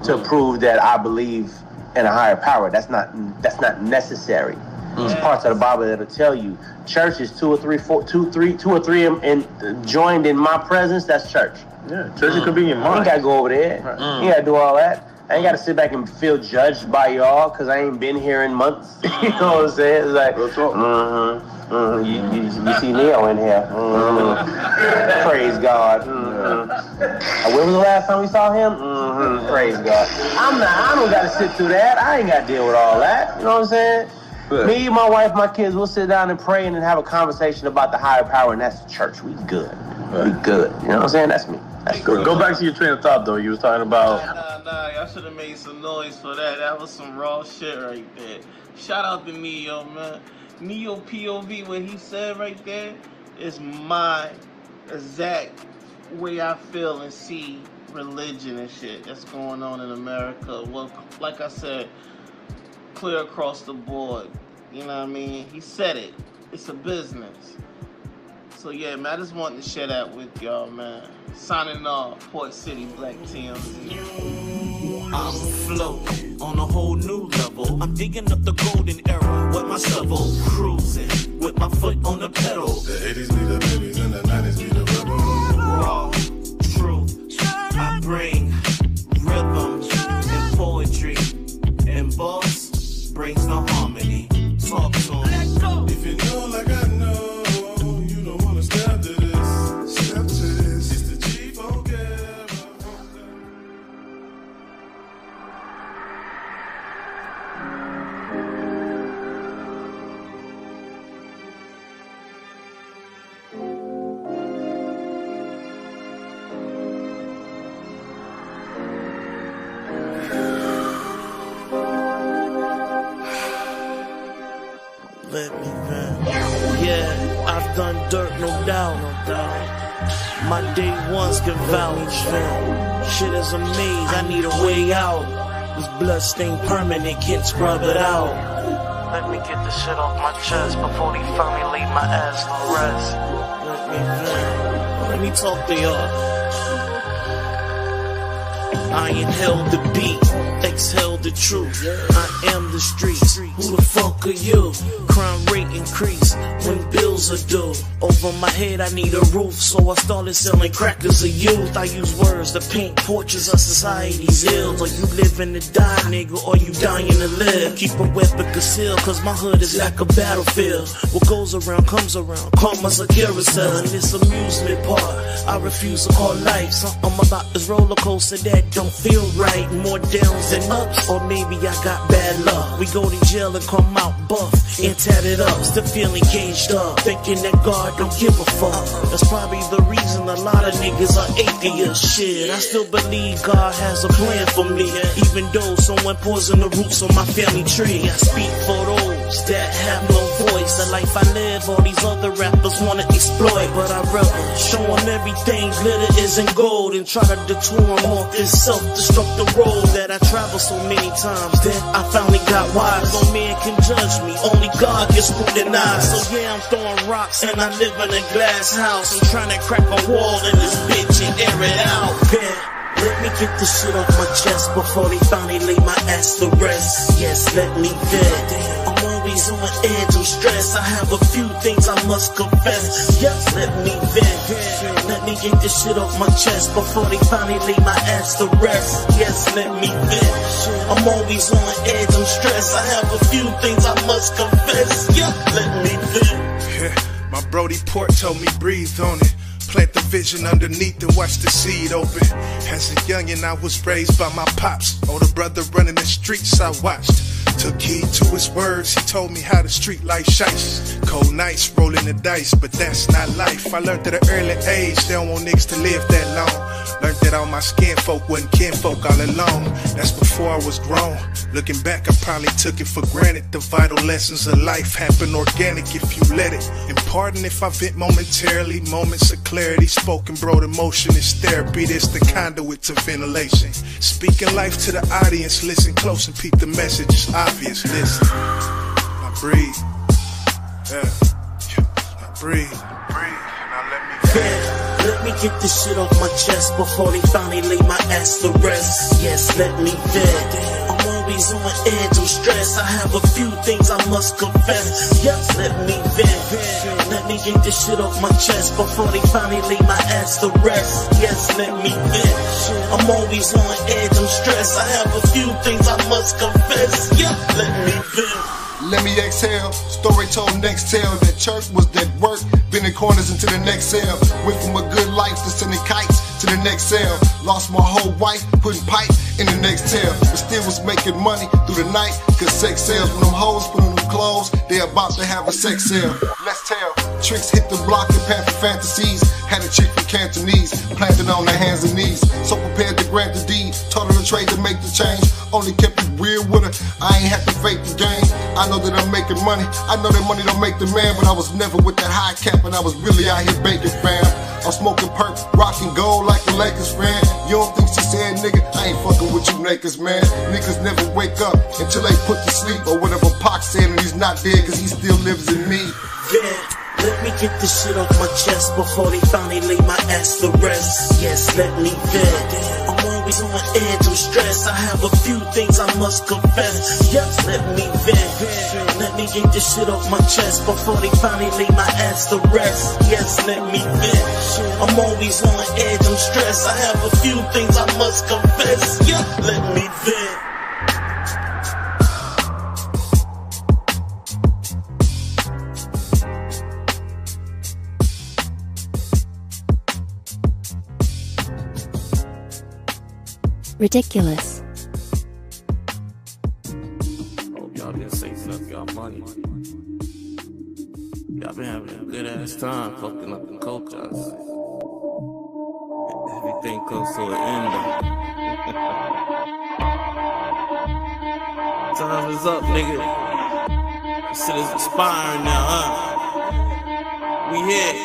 to prove that I believe in a higher power. That's not that's not necessary. There's parts of the Bible that'll tell you church is two or three, four, two, three, two or three and, in joined in my presence. That's church. Yeah, church could be in gotta go over there. You gotta do all that. I ain't gotta sit back and feel judged by y'all because I ain't been here in months. you know what I'm saying? It's like, mm-hmm, mm-hmm. You, you, you see Ne-Yo in here. Mhm. Praise God. Mhm. Uh, When was the last time we saw him? Mhm. Praise God. I'm not. I don't gotta sit through that. I ain't gotta deal with all that. You know what I'm saying? Me, my wife, my kids, we'll sit down and pray and then have a conversation about the higher power, and that's the church. We good. We good. You know what I'm saying? That's me. That's Go, go back to your train of thought though. You was talking about Nah, nah, y'all should have made some noise for that. That was some raw shit right there. Shout out to Ne-Yo, man. Ne-Yo POV, what he said right there is my exact way I feel and see religion and shit that's going on in America. Well, like I said, clear across the board. You know what I mean? He said it. It's a business. So yeah, man, I just wanted to share that with y'all, man. Signing off, Port City Black TMZ. I'm floating on a whole new level. I'm digging up the golden era with my shovel, cruising with my foot on the pedal. The 80s be the babies and the 90s be the rebels. Raw, Permanent, can't scrub it out. Let me get this shit off my chest before they finally leave my ass for to rest. Let me. Let me talk to y'all. I inhale the beat, exhale the truth. I am the streets. Who the fuck are you? Crime increase when bills are due. Over my head, I need a roof, so I started selling crackers of youth. I use words to paint portraits of society's ills. Are you living to die, nigga, or you dying to live? Keep a weapon concealed, cause my hood is like a battlefield. What goes around comes around. Karma's a carousel, and this amusement park. I refuse to call life. Something about this roller coaster that don't feel right. More downs than ups, or maybe I got bad luck. We go to jail and come out buff and tatted up. Still feeling caged up, thinking that God don't give a fuck. That's probably the reason a lot of niggas are atheists. Shit, I still believe God has a plan for me. Even though someone poisoned the roots on my family tree. I speak for those that have no voice. The life I live, all these other rappers wanna exploit. But I rather show them everything glitter isn't gold and try to detour them off this self-destructive road that I travel so many times. Then I finally got wise. No man can judge me, only God can scrutinize. So yeah, I'm throwing rocks and I live in a glass house. I'm trying to crack a wall in this bitch and air it out. Yeah. Let me get this shit off my chest before they finally lay my ass to rest. Yes, let me vent. Always on edge, I'm stressed. I have a few things I must confess. Yes, let me vent. Let me get this shit off my chest before they finally lay my ass to rest. Yes, let me vent. I'm always on edge, I'm stressed. I have a few things I must confess. Yeah, let me vent. Yeah, my Brody Port told me breathe on it. Plant the vision underneath and watch the seed open. As a youngin', I was raised by my pops. Older brother running the streets, I watched. Took heed to his words, he told me how the street life shites. Cold nights, rolling the dice, but that's not life. I learned at an early age, they don't want niggas to live that long. Learned that all my skin folk wasn't kinfolk all along. That's before I was grown. Looking back, I probably took it for granted. The vital lessons of life happen organic if you let it. And pardon if I vent momentarily, moments of clarity. Spoken broad emotion is therapy. This the conduit to ventilation. Speaking life to the audience, listen close and peep the message. It's obvious. Listen, I breathe. Yeah, I breathe. Breathe. Now let me. Let me get this shit off my chest before they finally lay my ass to rest. Yes, let me vent. I'm always on stressed. I have a few things I must confess. Yes, let me vent. Let me get this shit off my chest before they finally lay my ass to rest. Yes, let me vent. I'm always on edge, I'm stressed. I have a few things I must confess. Yeah, let me vent. Let me exhale. Story told next tale. That church was that work. Bending corners into the next cell. Went from a good life to sending kites to the next cell. Lost my whole wife, putting pipe in the next tail. But still was making money through the night. Cause sex sales. when them hoes put on them clothes. They about to have a sex sale. Let's tell. Tricks hit the block and pamper fantasies. Had a chick from Cantonese. Planted on her hands and knees. So prepared to grant the deed. Taught her the trade to make the change. Only kept it real with her. I ain't had to fake the game. I know that I'm making money. I know that money don't make the man, but I was never with that high cap, and I was really out here baking, fam. I'm smoking perk, rocking gold like the Lakers, fan. You don't think she said, nigga? I ain't fucking with you nakers, man. Niggas never wake up until they put to sleep, or whatever Pac said, and he's not dead, cause he still lives in me. Yeah. Let me get this shit off my chest before they finally lay my ass to rest. Yes, let me vent. I'm always on edge, I'm stressed. I have a few things I must confess. Yes, let me vent. Let me get this shit off my chest before they finally lay my ass to rest. Yes, let me vent. I'm always on edge, I'm stressed. I have a few things I must confess. Yes, let me vent. Ridiculous. Hope y'all been saving up y'all money. Y'all been having a good ass time fucking up the culture. Everything comes to an end. Time is up, nigga. This shit is expiring now, huh? We here.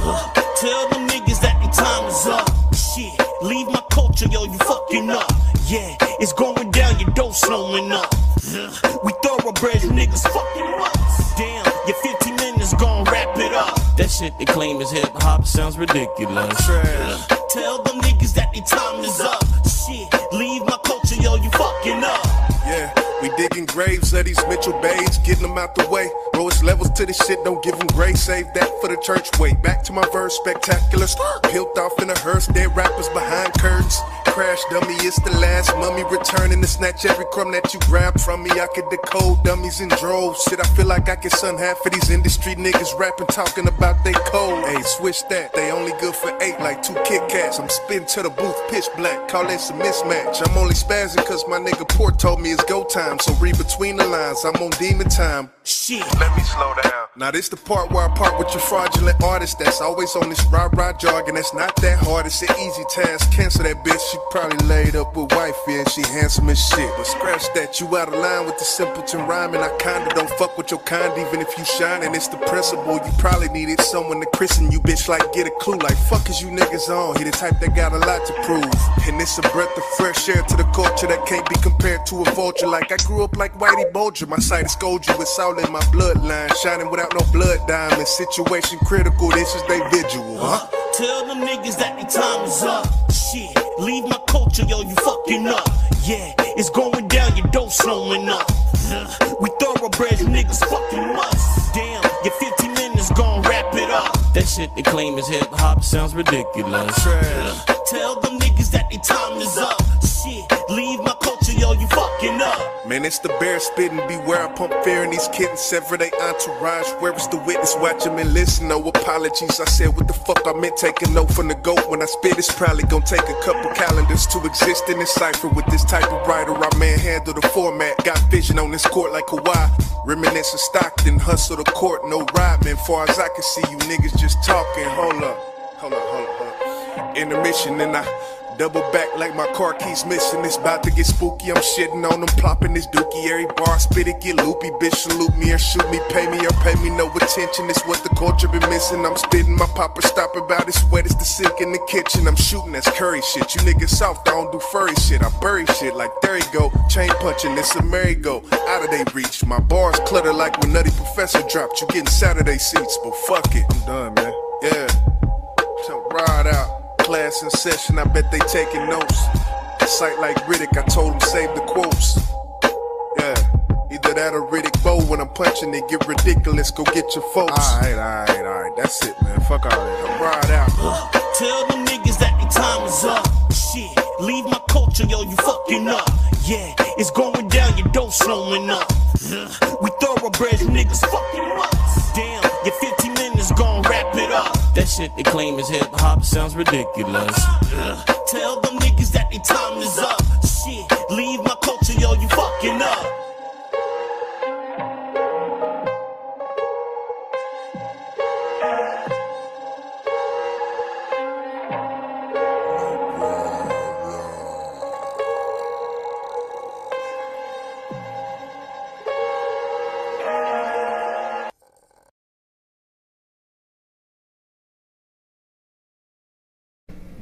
Ugh, Tell them niggas that the time is up. Shit, leave my culture, yo, you fucking up. Yeah, it's going down, your dough slowing up. We thoroughbred niggas fucking nuts. Damn, your 15 minutes gon' wrap it up. That shit they claim is hip hop sounds ridiculous. Tell them niggas that the time is up. Shit, leave my culture, yo, you fucking up. Yeah, we digging graves of these Mitchell Bays, getting them out the way. Lowest levels to this shit, don't give them grace. Save that for the church. Wait, back to my verse, spectacular. Peeled off in a hearse, dead rappers behind curtains. Crash dummy, it's the last mummy returning to snatch every crumb that you grab from me. I could decode dummies in droves. Shit, I feel like I can son half of these industry niggas rapping, talking about they code. Hey, switch that, they only good for eight, like two Kit Kats. I'm spitting to the booth, pitch black, call this a mismatch. I'm only spazzing cause my nigga Port told me it's go time. So read between the lines, I'm on demon time. Shit. Let me slow down. Now this the part where I part with your fraudulent artist that's always on this rah rah jargon. That's not that hard. It's an easy task. Cancel that bitch. She probably laid up with wifey and she handsome as shit. But scratch that. You out of line with the simpleton rhyming. I kinda don't fuck with your kind even if you shine and It's the principle. You probably needed someone to christen you, bitch. Like get a clue. Like fuck is you niggas on? He the type that got a lot to prove. And it's a breath of fresh air to the culture that can't be compared to a vulture. Like I grew up like Whitey Bulger. My sight is gold. It's all in my bloodline. Shining without no blood diamond. Situation critical. This is they visual, huh? Tell them niggas that the time is up. Shit, leave my culture, yo, you fucking up. Yeah, it's going down, your dough slowing up. We thoroughbred niggas fucking nuts. Damn, your 15 minutes gon' wrap it up. That shit they claim is hip hop sounds ridiculous. Tell them niggas that the time is up. Shit, leave my yo, you fucking up. Man, it's the bear spitting. Beware, I pump fear in these kittens. Sever they entourage. Where is the witness? Watch him and listen. No apologies. I said what the fuck I meant. A note from the goat. When I spit, it's probably gonna take a couple calendars to exist in this cipher. With this type of writer, I manhandle the format. Got vision on this court like Kawhi. Reminisce of Stockton. Hustle the court. No rhyming. Far as I can see, you niggas just talking. Hold up. Hold up, hold up, hold up. Intermission, and I double back like my car keys missing. It's about to get spooky. I'm shitting on them, plopping this dookie. Every bar, spit it, get loopy. Bitch, salute me or shoot me, pay me or pay me no attention. It's what the culture been missing. I'm spitting my popper, stop about as wet as the sink in the kitchen. I'm shooting that's curry shit. You niggas soft, I don't do furry shit. I bury shit like there you go. Chain punching, it's a merry-go. Out of they reach. My bars clutter like when Nutty Professor dropped. You getting Saturday seats, but fuck it. I'm done, man. Yeah. So ride out. Class in session, I bet they taking notes. Sight like Riddick, I told him save the quotes. Yeah. Either that or Riddick Bowe when I'm punching it, get ridiculous, go get your folks. Alright, alright, alright. That's it, man. Fuck all that. right out. Tell them niggas that the time is up. Shit, leave my culture, yo, you fucking up. Yeah, it's going down, your dough slowing up. We thoroughbred niggas fucking nuts. Damn, your 15 minutes gon' wrap it up. That shit they claim is hip hop sounds ridiculous. Tell them niggas that the time is up. Shit, leave my culture, yo, you fucking up.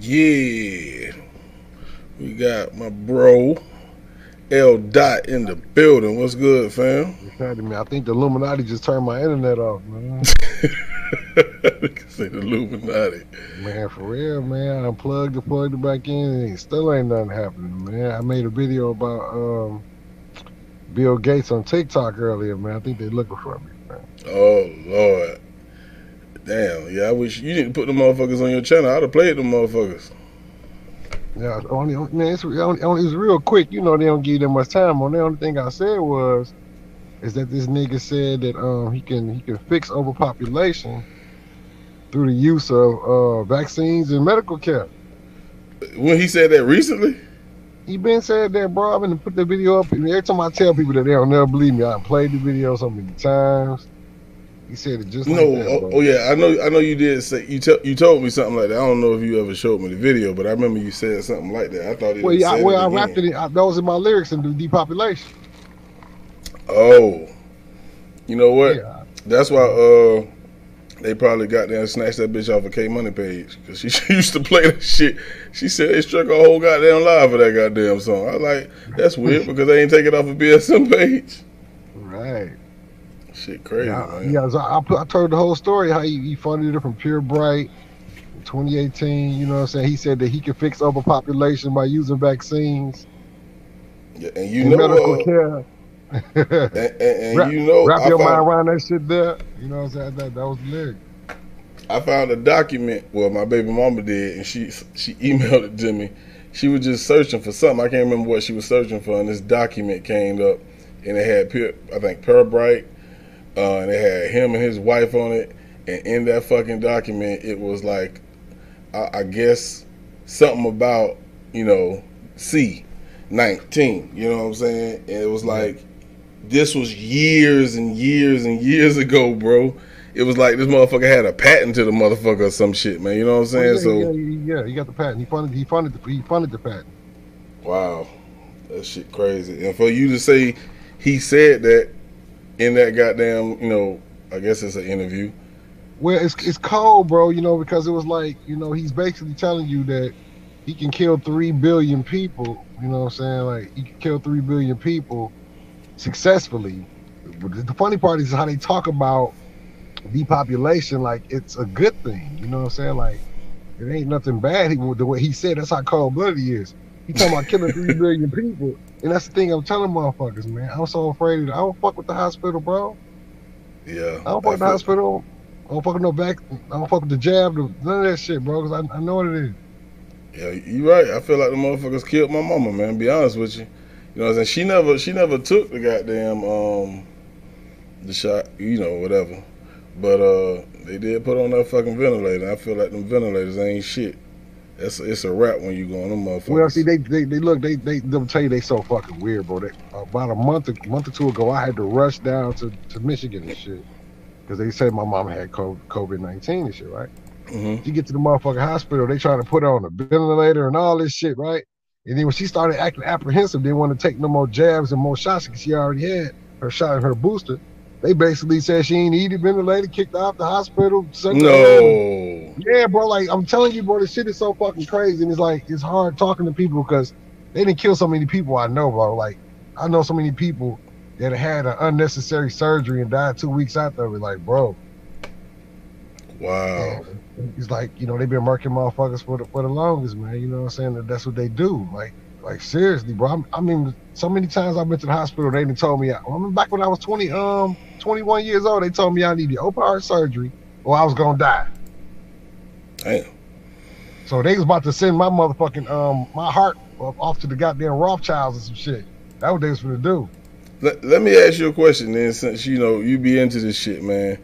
Yeah. We got my bro L Dot in the building. What's good, fam? I think the Illuminati just turned my internet off, man. Say the Illuminati. Man, for real, man. I unplugged it, plugged it back in, and it still ain't nothing happening, man. I made a video about um, Bill Gates on TikTok earlier, man. I think they looking for me, man. Oh Lord. Damn, yeah, I wish you didn't put the motherfuckers on your channel. I'd have played them motherfuckers. Yeah, only man, it's only, only it real quick. You know, they don't give you that much time on. The only thing I said was, is that this nigga said that um he can he can fix overpopulation through the use of uh vaccines and medical care. When he said that recently, He been said that, bro. I've been put the video up, and every time I tell people that they don't never believe me, I played the video so many times. He said it just no. like that, oh, oh, yeah, I know. I know you did say you tell you told me something like that. I don't know if you ever showed me the video, but I remember you said something like that. I thought it Well, was yeah, I- said well, it I again. rapped it. In, I, was in my lyrics in the depopulation. Oh, you know what? That's why uh they probably got there and snatched that bitch off of K Money page because she, she used to play that shit. She said they struck a whole goddamn live for that goddamn song. I was like, that's weird because they ain't take it off of BSM page. Right. Shit, crazy Yeah, man. yeah. So I, I told the whole story how he, he funded it from Pirbright 2018. You know what I'm saying? He said that he could fix overpopulation by using vaccines Yeah, and you and know, medical uh, care. and, and, and wrap, you know, wrap I your mind around that shit there. You know what I'm saying? That, that was the lyric. I found a document. Well, my baby mama did, and she she emailed it to me. She was just searching for something. I can't remember what she was searching for, and this document came up, and it had pure, I think Parabright, uh, and it had him and his wife on it. And in that fucking document, it was like, I, I guess something about you know C nineteen. You know what I'm saying? And it was like this was years and years and years ago, bro. It was like this motherfucker had a patent to the motherfucker or some shit, man. You know what I'm saying? Oh, yeah, so yeah, yeah, yeah, he got the patent. He funded. He funded. The, he funded the patent. wow, that shit crazy. And for you to say he said that in that goddamn, you know, I guess it's an interview. Well, it's it's cold, bro. You know, because it was like you know he's basically telling you that he can kill three billion people. You know what I'm saying? Like he can kill three billion people successfully. But the funny part is how they talk about depopulation like it's a good thing. You know what I'm saying? Like it ain't nothing bad. He the way he said that's how cold blooded he is. He talking about killing three billion people, and that's the thing I'm telling motherfuckers, man. I'm so afraid. Of, I don't fuck with the hospital, bro. Yeah. I don't fuck with the hospital. I don't fuck with no back. I don't fuck with the jab. None of that shit, bro. Cause I, I know what it is. Yeah, you right. I feel like the motherfuckers killed my mama, man. Be honest with you. You know what I'm saying? She never she never took the goddamn um the shot, you know, whatever. But uh they did put on that fucking ventilator. I feel like them ventilators ain't shit. It's it's a wrap when you go on them motherfuckers. Well, see, they they, they look. They they they'll tell you they so fucking weird, bro. They, about a month a month or two ago, I had to rush down to, to Michigan and shit because they said my mom had COVID nineteen and shit, right? Mm-hmm. You get to the motherfucking hospital, they trying to put her on a ventilator and all this shit, right? And then when she started acting apprehensive, they want to take no more jabs and more shots because she already had her shot and her booster. They basically said she ain't needed ventilator, kicked out the hospital. sent her home. No. Yeah, bro. Like I'm telling you, bro, this shit is so fucking crazy, and it's like it's hard talking to people because they didn't kill so many people. I know, bro. Like I know so many people that had an unnecessary surgery and died two weeks after. it. Like, bro, Wow. it's like you know they've been murking motherfuckers for the for the longest, man. You know what I'm saying? That's what they do. Like, like seriously, bro. I'm, I mean, so many times I've been to the hospital. They didn't told me. I, I remember back when I was 20, um, 21 years old. They told me I needed open heart surgery or I was gonna die. Damn. So they was about to send my motherfucking um my heart off, off to the goddamn Rothschilds and some shit. That what they was gonna do. Let, let me ask you a question then, since you know you be into this shit, man.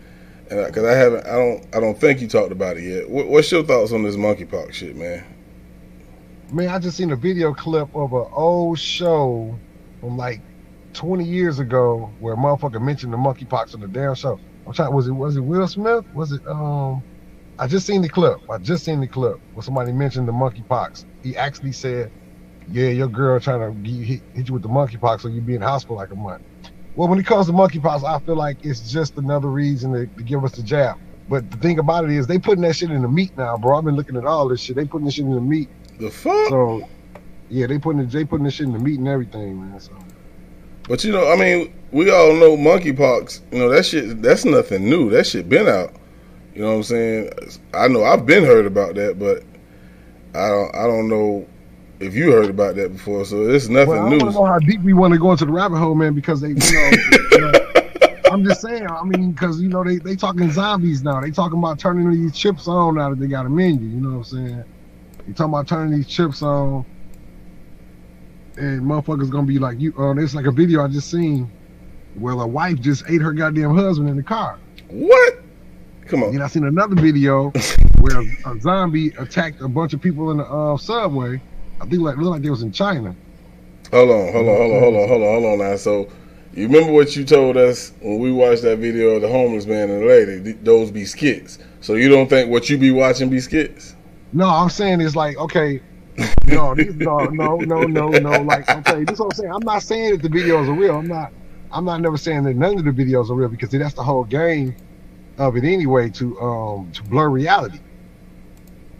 Because I haven't, I don't, I don't think you talked about it yet. What, what's your thoughts on this monkeypox shit, man? Man, I just seen a video clip of an old show from like 20 years ago where a motherfucker mentioned the monkeypox on the damn show. I'm trying. Was it was it Will Smith? Was it um? I just seen the clip. I just seen the clip where somebody mentioned the monkeypox. He actually said, "Yeah, your girl trying to hit, hit you with the monkeypox, so you be in hospital like a month." Well, when it comes to monkeypox, I feel like it's just another reason to, to give us the jab. But the thing about it is, they putting that shit in the meat now, bro. I've been looking at all this shit. They putting this shit in the meat. The fuck? So, yeah, they putting they putting this shit in the meat and everything, man. So, But you know, I mean, we all know monkeypox. You know that shit. That's nothing new. That shit been out. You know what I'm saying? I know I've been heard about that, but I don't I don't know if you heard about that before. So it's nothing Well, I new. don't know how deep we want to go into the rabbit hole, man, because they, you know, you know, I'm just saying. I mean, because you know they they talking zombies now. They talking about turning these chips on now that they got a menu. You know what I'm saying? They talking about turning these chips on, and motherfuckers gonna be like you. Uh, there's like a video I just seen where a wife just ate her goddamn husband in the car. What? Come on. And I seen another video where a, a zombie attacked a bunch of people in the uh, subway. I think like looked like they was in China. Hold on, hold on, hold on, hold on, hold on, hold on now. So you remember what you told us when we watched that video of the homeless man and the lady? Th- Those be skits. So you don't think what you be watching be skits? No, I'm saying it's like okay, no, no, no, no, no, no. Like okay, this is what I'm saying. I'm not saying that the videos are real. I'm not. I'm not never saying that none of the videos are real because that's the whole game of it anyway to um to blur reality.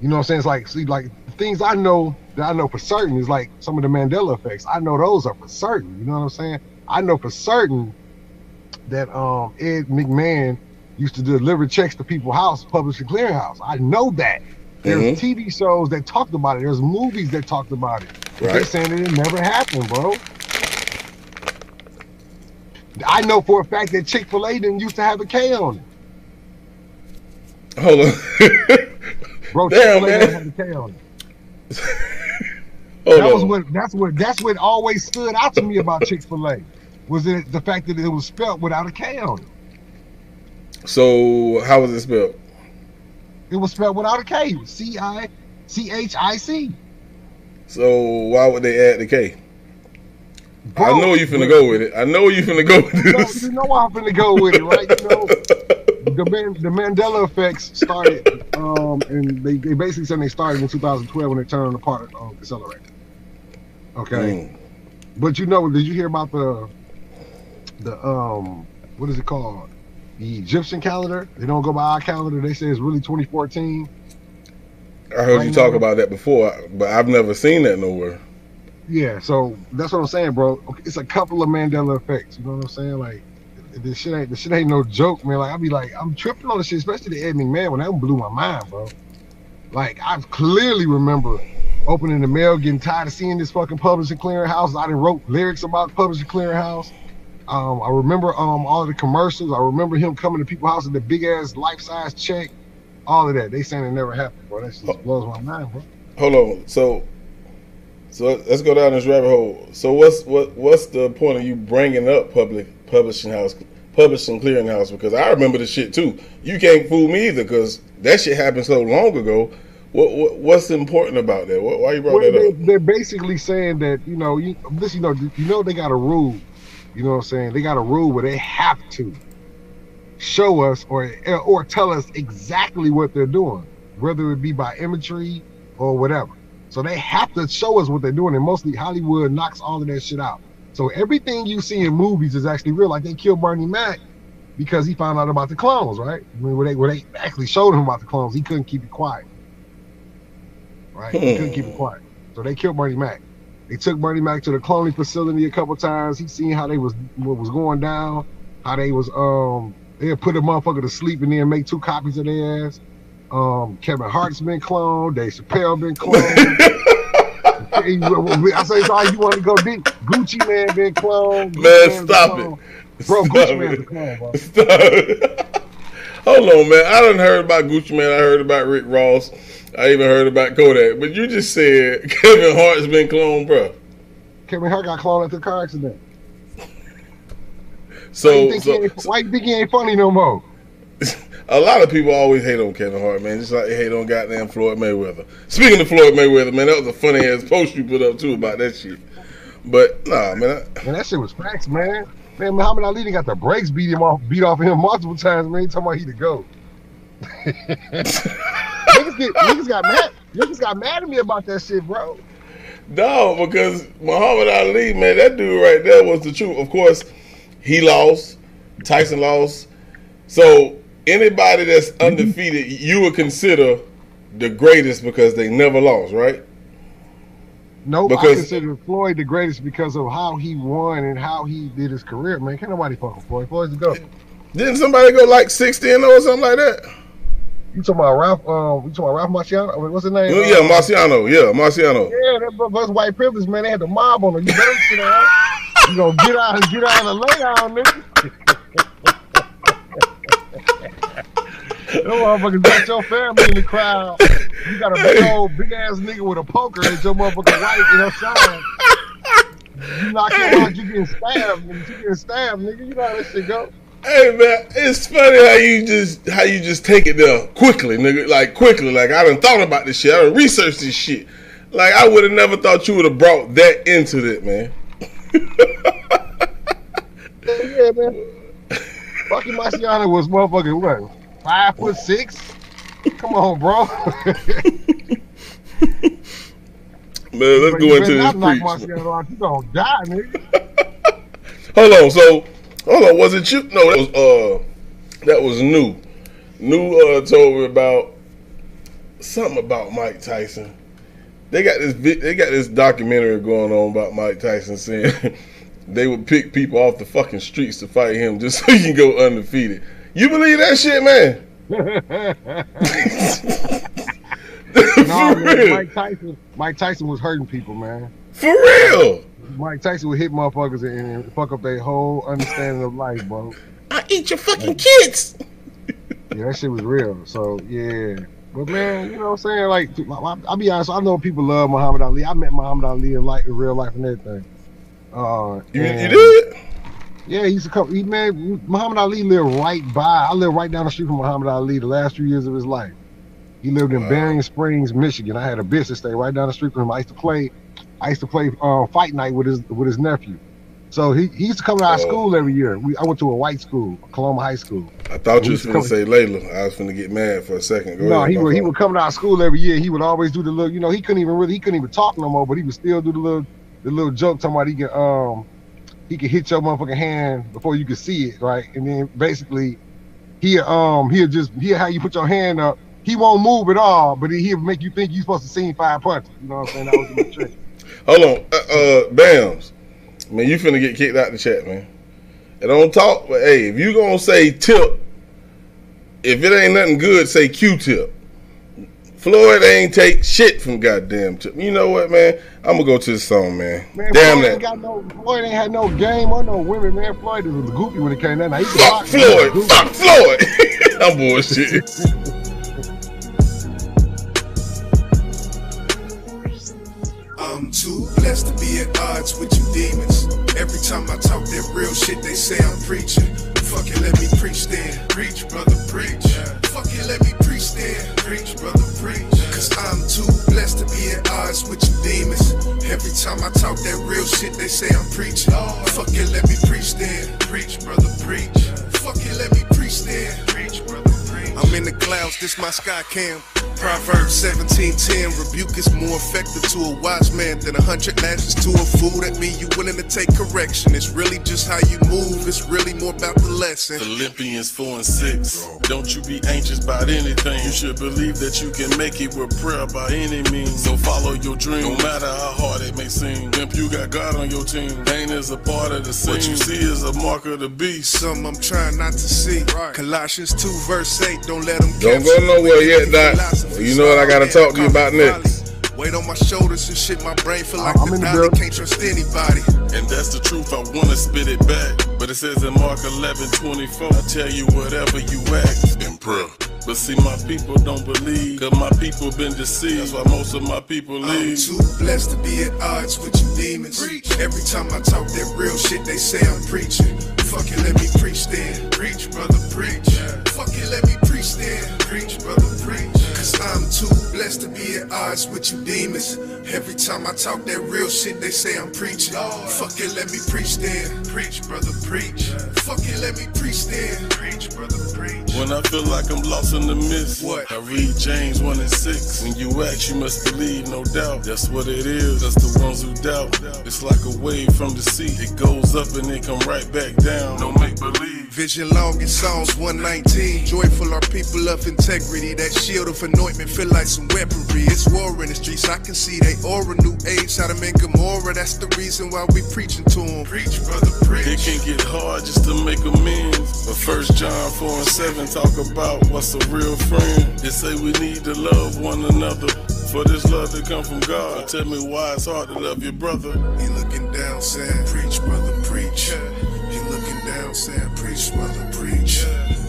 You know what I'm saying? It's like see like things I know that I know for certain is like some of the Mandela effects. I know those are for certain. You know what I'm saying? I know for certain that um Ed McMahon used to deliver checks to people's house, publishing clearinghouse. I know that. There's Mhm. TV shows that talked about it. There's movies that talked about it. But They're saying it never happened, bro. I know for a fact that Chick Fil A didn't used to have a K on it. Hold on. Bro, Damn, Chick-fil-A man. didn't have a K on that was what that's what that's what always stood out to me about Chick Fil A was it the fact that it was spelled without a K on it. So how was it spelled? It was spelled without a K. C I C H I C. So why would they add the K? I Bro, I know you finna go with it. I know you finna go with You know, you know I'm finna go with it, right? You know, the Man, the Mandela effects started, um, and they, they basically said they started in 2012 when they turned on the particle accelerator. Okay, Mm. but you know, did you hear about the the um, what is it called? The Egyptian calendar. They don't go by our calendar. They say it's really 2014. I heard you Right talk now. about that before, but I've never seen that nowhere. Yeah, so that's what I'm saying, bro. It's a couple of Mandela effects. You know what I'm saying? Like this shit ain't this shit ain't no joke, man. Like I be like, I'm tripping on this shit, especially the Ed McMahon when that blew my mind, bro. Like I clearly remember opening the mail, getting tired of seeing this fucking publishing clearinghouse. I done wrote lyrics about publishing clearinghouse. Um, I remember um all the commercials. I remember him coming to people's house with the big ass life size check. All of that. They saying it never happened, bro. That just blows my mind, bro. Hold on. So, so let's go down this rabbit hole. So what's what what's the point of you bringing up public publishing house, publishing clearinghouse? Because I remember the shit too. You can't fool me either, because that shit happened so long ago. What, what what's important about that? What, why you brought Well, that they, up? they're basically saying that you know, you this, you know, you know, they got a rule. You know what I'm saying? They got a rule where they have to show us or or tell us exactly what they're doing, whether it be by imagery or whatever. So they have to show us what they're doing, and mostly Hollywood knocks all of that shit out. So everything you see in movies is actually real. Like they killed Bernie Mac because he found out about the clones, right? I mean, where they where they actually showed him about the clones, he couldn't keep it quiet. Right? He couldn't keep it hmm. quiet. So they killed Bernie Mac. They took Bernie Mac to the cloning facility a couple times. He seen how they was what was going down, how they was um they put a motherfucker to sleep and then make two copies of their ass. Um, Kevin Hart's been cloned. Dave Chappelle been cloned. I say sorry, you want to go deep. Gucci Mane been cloned. Gucci Mane, stop clone. it. Bro, Stop Gucci Mane's it. a clone, bro. Stop. Hold on, man. I done heard about Gucci Mane. I heard about Rick Ross. I even heard about Kodak. But you just said Kevin Hart's been cloned, bro. Kevin Hart got cloned after the car accident. why, So, you think he so ain't, why you think he ain't funny no more? a lot of people always hate on Kevin Hart, man. Just like they hate on goddamn Floyd Mayweather. Speaking of Floyd Mayweather, man, that was a funny ass post you put up too about that shit. But nah, man. I, Man, that shit was facts, man. Man, Muhammad Ali got the brakes beat him off, beat off of him multiple times, man. He talking about he to GOAT. Niggas, get, niggas got mad. Niggas got mad at me about that shit, bro. No, because Muhammad Ali, man, that dude right there was the truth. Of course, he lost. Tyson lost. So anybody that's mm-hmm. undefeated, you would consider the greatest because they never lost, right? Nope, I consider Floyd the greatest because of how he won and how he did his career, man. Can't nobody fuck with Floyd. Floyd's the GOAT. Didn't somebody go like sixty and oh or something like that? You talking about Ralph? Um, you talking about Ralph Marciano? Mean, What's his name? Oh, yeah, Marciano. Yeah, Marciano. Yeah, that bro- that's white privilege, man. They had the mob on her. You better sit down. You gonna get out and get out and lay down, nigga. Them motherfuckers got your family in the crowd. You got a big old big ass nigga with a poker at your motherfucking wife in her side. You knock him out, you getting stabbed. nigga. You getting stabbed, nigga. You know how that shit go. Hey man, it's funny how you just how you just take it there quickly, nigga. Like quickly, like I done thought about this shit. I done researched this shit. Like I would have never thought you would have brought that into it, man. Yeah, man. Rocky Marciano was motherfucking what? Five foot six? Come on, bro. Man, let's go into this knock. Marciano out. You gonna die, nigga. Hold on, so hold on, was it you? No, that was uh that was new. New uh told me about something about Mike Tyson. They got this they got this documentary going on about Mike Tyson saying they would pick people off the fucking streets to fight him just so he can go undefeated. You believe that shit, man? no, man, real. Mike Tyson. Mike Tyson was hurting people, man. For real. Mike Tyson would hit motherfuckers and, and fuck up their whole understanding of life, bro. I eat your fucking kids. Yeah, that shit was real. So yeah. But man, you know what I'm saying? Like, I'll be honest. I know people love Muhammad Ali. I met Muhammad Ali in like in real life and everything. Uh, You, you did? Yeah, he used to come. He man, Muhammad Ali lived right by. I lived right down the street from Muhammad Ali the last few years of his life. He lived in Berrien Springs, Michigan. I had a business stay right down the street from him. I used to play. I used to play uh, fight night with his with his nephew. So he, he used to come to our Oh. school every year. We, I went to a white school, Coloma High School. I thought you He was gonna say Laila. I was gonna get mad for a second. Go no, ahead, he would he would come to our school every year. He would always do the little, you know, he couldn't even really he couldn't even talk no more, but he would still do the little the little joke talking about he could um he could hit your motherfucking hand before you could see it, right? And then basically he um he'll just he'll how you put your hand up. He won't move at all, but he'll make you think you're supposed to see him five punches. You know what I'm saying? That was the trick. Hold on, uh, uh, Bams. Man, you finna get kicked out the chat, man. And don't talk, but hey, if you gonna say tip, if it ain't nothing good, say Q-tip. Floyd ain't take shit from goddamn tip. You know what, man? I'm gonna go to the song, man. Man, Damn Floyd that. ain't got no Floyd ain't had no game or no women, man. Floyd was goofy when it came down. Now, he Fuck box, he was Floyd. Fuck Floyd. I'm bullshit. I'm too blessed to be at odds with you demons. Every time I talk that real shit, they say I'm preaching. Fuck it, let me preach then. Preach, brother, preach. Fuck it, let me preach then. Preach, brother, preach. Cause I'm too blessed to be at odds with you demons. Every time I talk that real shit, they say I'm preaching. Fuck it, let me preach then. Preach, brother, preach. Fuck it, let me preach then. Preach, brother. I'm in the clouds, this my sky cam. Proverbs 17:10, rebuke is more effective to a wise man than a hundred lashes to a fool. That mean you willing to take correction. It's really just how you move. It's really more about the lesson. Philippians 4 and 6. Don't you be anxious about anything. You should believe that you can make it with prayer by any means. So follow your dream, no matter how hard it may seem. If you got God on your team, pain is a part of the scene. What you see is a mark of the beast. Some I'm trying not to see. Colossians 2 verse 8, don't let them Don't go nowhere yet, Doc. Well, you know what I gotta talk to you about next. Weight on my shoulders and shit, my brain feel like I'm the in dollar can't trust anybody. And that's the truth, I wanna spit it back. But it says in Mark 11, 24, I tell you whatever you ask in prayer. But see, my people don't believe, cause my people been deceived. That's why most of my people I'm too blessed to be at odds with you demons. Every time I talk that real shit, they say I'm preaching. Fuck it, let me preach then. Preach, brother, preach. Fuck it, let me preach then. Preach, brother, preach. Cause I'm too blessed to be at odds with you demons. Every time I talk that real shit, they say I'm preaching. Fuck it, let me preach then. Preach, brother, preach. Fuck it, let me preach then. Preach, brother, preach. When I feel like I'm lost in the mist, What? I read James 1 and 6. When you act, you must believe, no doubt. That's what it is, that's the ones who doubt. It's like a wave from the sea. It goes up and it come right back down. No make believe. Vision long in Psalms 119. Joyful are people of integrity. That shield of anointment feel like some weaponry. It's war in the streets. I can see they aura. New age, how to make Gomorrah. That's the reason why we preaching to them. Preach, brother, preach. It can get hard just to make amends. But first John 4 and 7 talk about what's a real friend. They say we need to love one another. For this love to come from God. Tell me why it's hard to love your brother. He looking down, saying, Preach, brother, preach. Down, saying, Preach, brother, preach.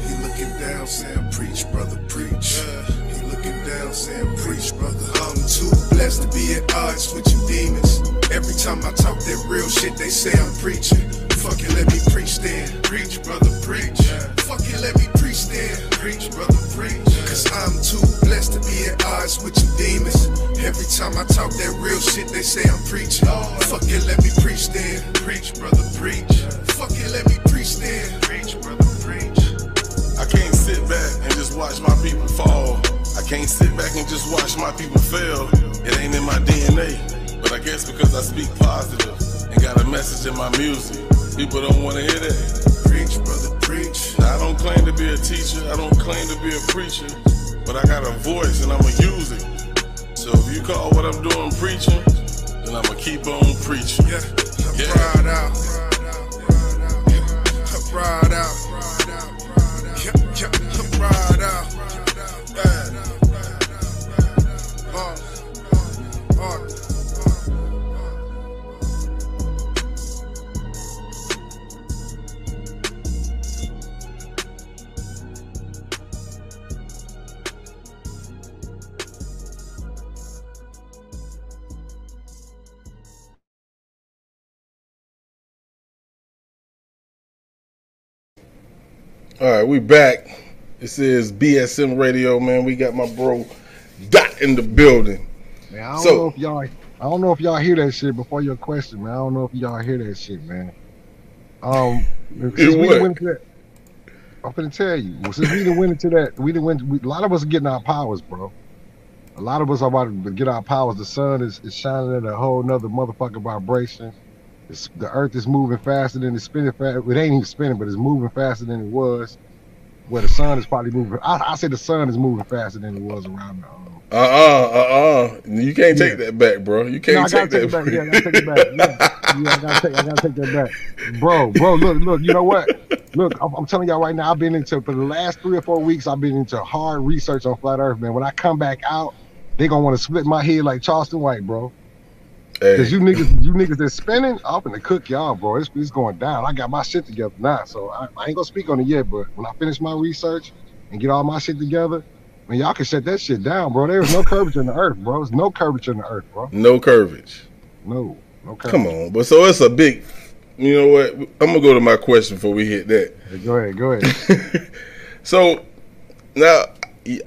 He looking down, saying, Preach, brother, preach. He looking down, saying, Preach, brother. I'm too blessed to be at odds with you demons. Every time I talk that real shit, they say I'm preaching. Fuck it, let me preach then. Preach, brother, preach. Fuck it, let me preach then. Preach, brother, preach. Cause I'm too blessed to be at odds with you demons. Every time I talk that real shit, they say I'm preaching. Fuck it, let me preach then. Preach, brother, preach. Fuck it, let me preach then. Preach, brother, preach. I can't sit back and just watch my people fall. I can't sit back and just watch my people fail. It ain't in my DNA. But I guess because I speak positive and got a message in my music, people don't want to hear that. Preach, brother, preach. Now, I don't claim to be a teacher, I don't claim to be a preacher, but I got a voice and I'ma use it. So if you call what I'm doing preaching, then I'ma keep on preaching. Yeah, I'm proud out. I'm proud out. Yeah, yeah, proud out. Yeah. Uh, All right, we back. This is BSM Radio, man. We got my bro Dot in the building. Man, I don't So- know if y'all, I don't know if y'all hear that shit before your question, man. I don't know if y'all hear that shit, man. Um, since we went into that, I'm gonna tell you. Since we done went into that, we done went. We, a lot of us are getting our powers, bro. A lot of us are about to get our powers. The sun is, is shining at a whole nother motherfucking vibration. It's, the earth is moving faster than it's spinning fast. It ain't even spinning, but it's moving faster than it was. Where the sun is probably moving. I, I say the sun is moving faster than it was around the um, Uh uh uh uh. You can't take that back, bro. You can't I take gotta that. take it back. Yeah, I gotta take it back. Yeah, yeah I gotta take. I gotta take that back, bro. Bro, look, look. You know what? Look, I'm, I'm telling y'all right now. I've been into for the last three or four weeks. I've been into hard research on flat Earth, man. When I come back out, they gonna want to split my head like Charleston White, bro. Hey. Cause you niggas, you niggas that's spinning, I'm gonna cook y'all, bro. It's, it's going down. I got my shit together now, so I, I ain't gonna speak on it yet. But when I finish my research and get all my shit together, man, y'all can shut that shit down, bro. There's no curvature in the earth, bro. There's no curvature in the earth, bro. No curvature. No, no curvature. Come on, but so it's a big. You know what? I'm gonna go to my question before we hit that. Hey, go ahead, go ahead. So now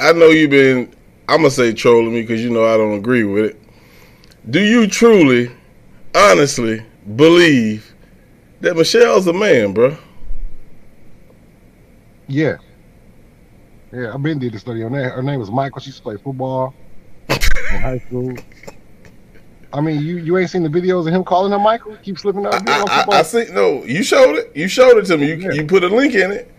I know you've been. I'm gonna say trolling me because you know I don't agree with it. Do you truly, honestly believe that Michelle's a man, bro? Yeah. Yeah, I've been did a study on that. Her name was Michael. She used to play football in high school. I mean, you you ain't seen the videos of him calling her Michael? Keep slipping out. I, on I, football? I see. No, you showed it. You showed it to me. You, you put a link in it,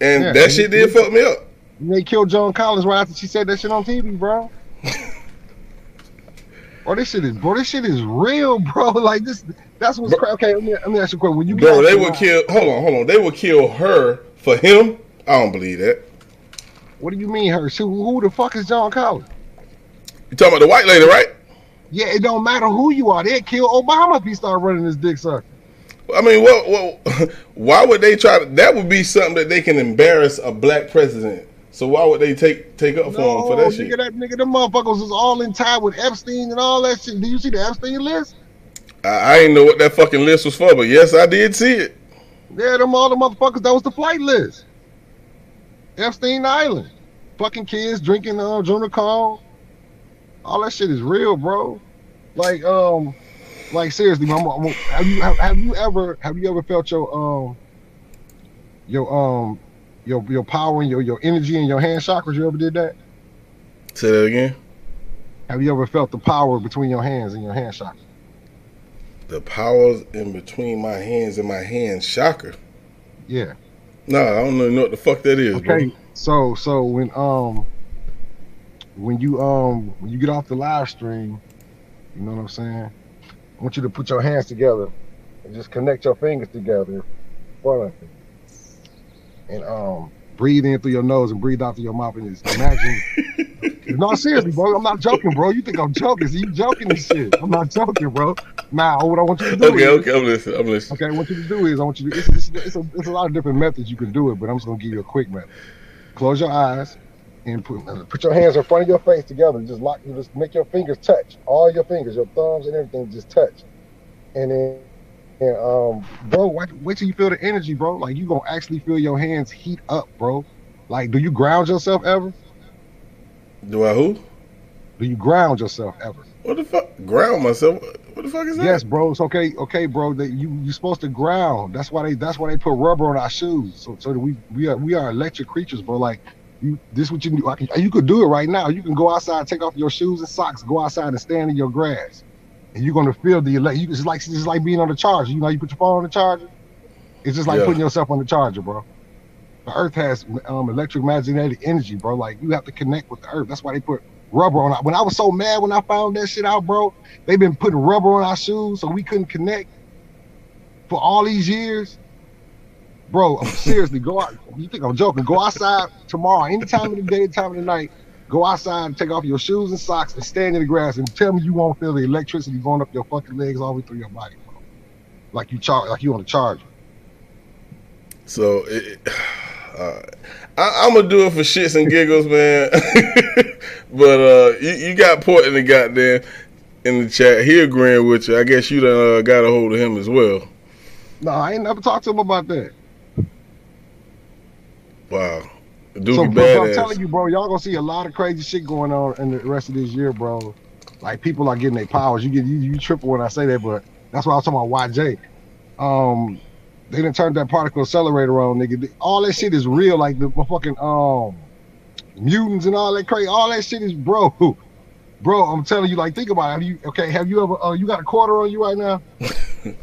and Yeah, that and shit did fuck me up. They killed John Collins right after she said that shit on TV, bro. Bro, this shit is bro. This shit is real, bro. Like this. That's what's crazy. Okay, let me, let me ask you a question. When you Bro, they the would kill. Hold on, hold on. They would kill her for him. I don't believe that. What do you mean her? Who, who the fuck is John Collins? You talking about the white lady, right? Yeah, it don't matter who you are. They'd kill Obama if he started running his dick sucker. I mean, what, what? Why would they try to? That would be something that they can embarrass a black president. So why would they take take up for him for that nigga, shit? that nigga, them motherfuckers was all in tie with Epstein and all that shit. Do you see the Epstein list? I, I didn't know what that fucking list was for, but yes, I did see it. Yeah, them all the motherfuckers. That was the flight list. Epstein Island, fucking kids drinking uh, Junior Call. All that shit is real, bro. Like, um, like seriously, I'm, have you have, have you ever have you ever felt your um your um your your power and your your energy and your hand chakras? You ever did that? Say that again. Have you ever felt the power between your hands and your hand chakra? The powers in between my hands and my hand chakra. Yeah. Nah, I don't know what the fuck that is, bro. Okay, so so when um when you um when you get off the live stream, you know what I'm saying? I want you to put your hands together and just connect your fingers together in front of you. And um breathe in through your nose and breathe out through your mouth and just imagine No, seriously, bro. I'm not joking, bro. You think I'm joking? See, you joking and shit. I'm not joking, bro. Now, what I want you to do Okay, is, okay, I'm listening. I'm listening. Okay, what you to do is I want you to. It's, it's, it's, a, it's a lot of different methods you can do it, but I'm just gonna give you a quick method. Close your eyes and put put your hands in front of your face together. Just lock. You just make your fingers touch. All your fingers, your thumbs and everything, just touch. And then, and um, bro, wait, wait till you feel the energy, bro. Like you gonna actually feel your hands heat up, bro. Like, do you ground yourself ever? Do I who? Do you ground yourself ever? What the fuck? Ground myself? What the fuck is that? Yes, bro. It's okay, okay, bro. That you you supposed to ground. That's why they that's why they put rubber on our shoes. So so that we we are we are electric creatures, bro. Like you this what you do. Like, you could do it right now. You can go outside, take off your shoes and socks, go outside and stand in your grass, and you're gonna feel the elect. You it's like it's like being on the charger. You know, you put your phone on the charger. It's just like Yeah. putting yourself on the charger, bro. The Earth has um, electromagnetic energy, bro. Like you have to connect with the Earth. That's why they put rubber on. Our, when I was so mad when I found that shit out, bro, they've been putting rubber on our shoes so we couldn't connect for all these years. Bro, seriously go out. You think I'm joking? Go outside tomorrow, any time of the day, time of the night. Go outside and take off your shoes and socks and stand in the grass and tell me you won't feel the electricity going up your fucking legs all the way through your body, bro. Like you char, like you on a charger. So it, uh, I, I'm gonna do it for shits and giggles, man. but uh, you, you got Port in the goddamn in the chat. He agreeing with you. I guess you done uh, got a hold of him as well. No, I ain't never talked to him about that. Wow, so, bro, I'm telling you, bro, y'all gonna see a lot of crazy shit going on in the rest of this year, bro. Like people are getting their powers. You get you, you triple when I say that, but that's why I was talking about YJ. Um, they didn't turn that particle accelerator on, nigga. All that shit is real. Like the fucking um mutants and all that crazy. All that shit is bro. Bro, I'm telling you, like, think about it. Have you okay? Have you ever? Uh, you got a quarter on you right now?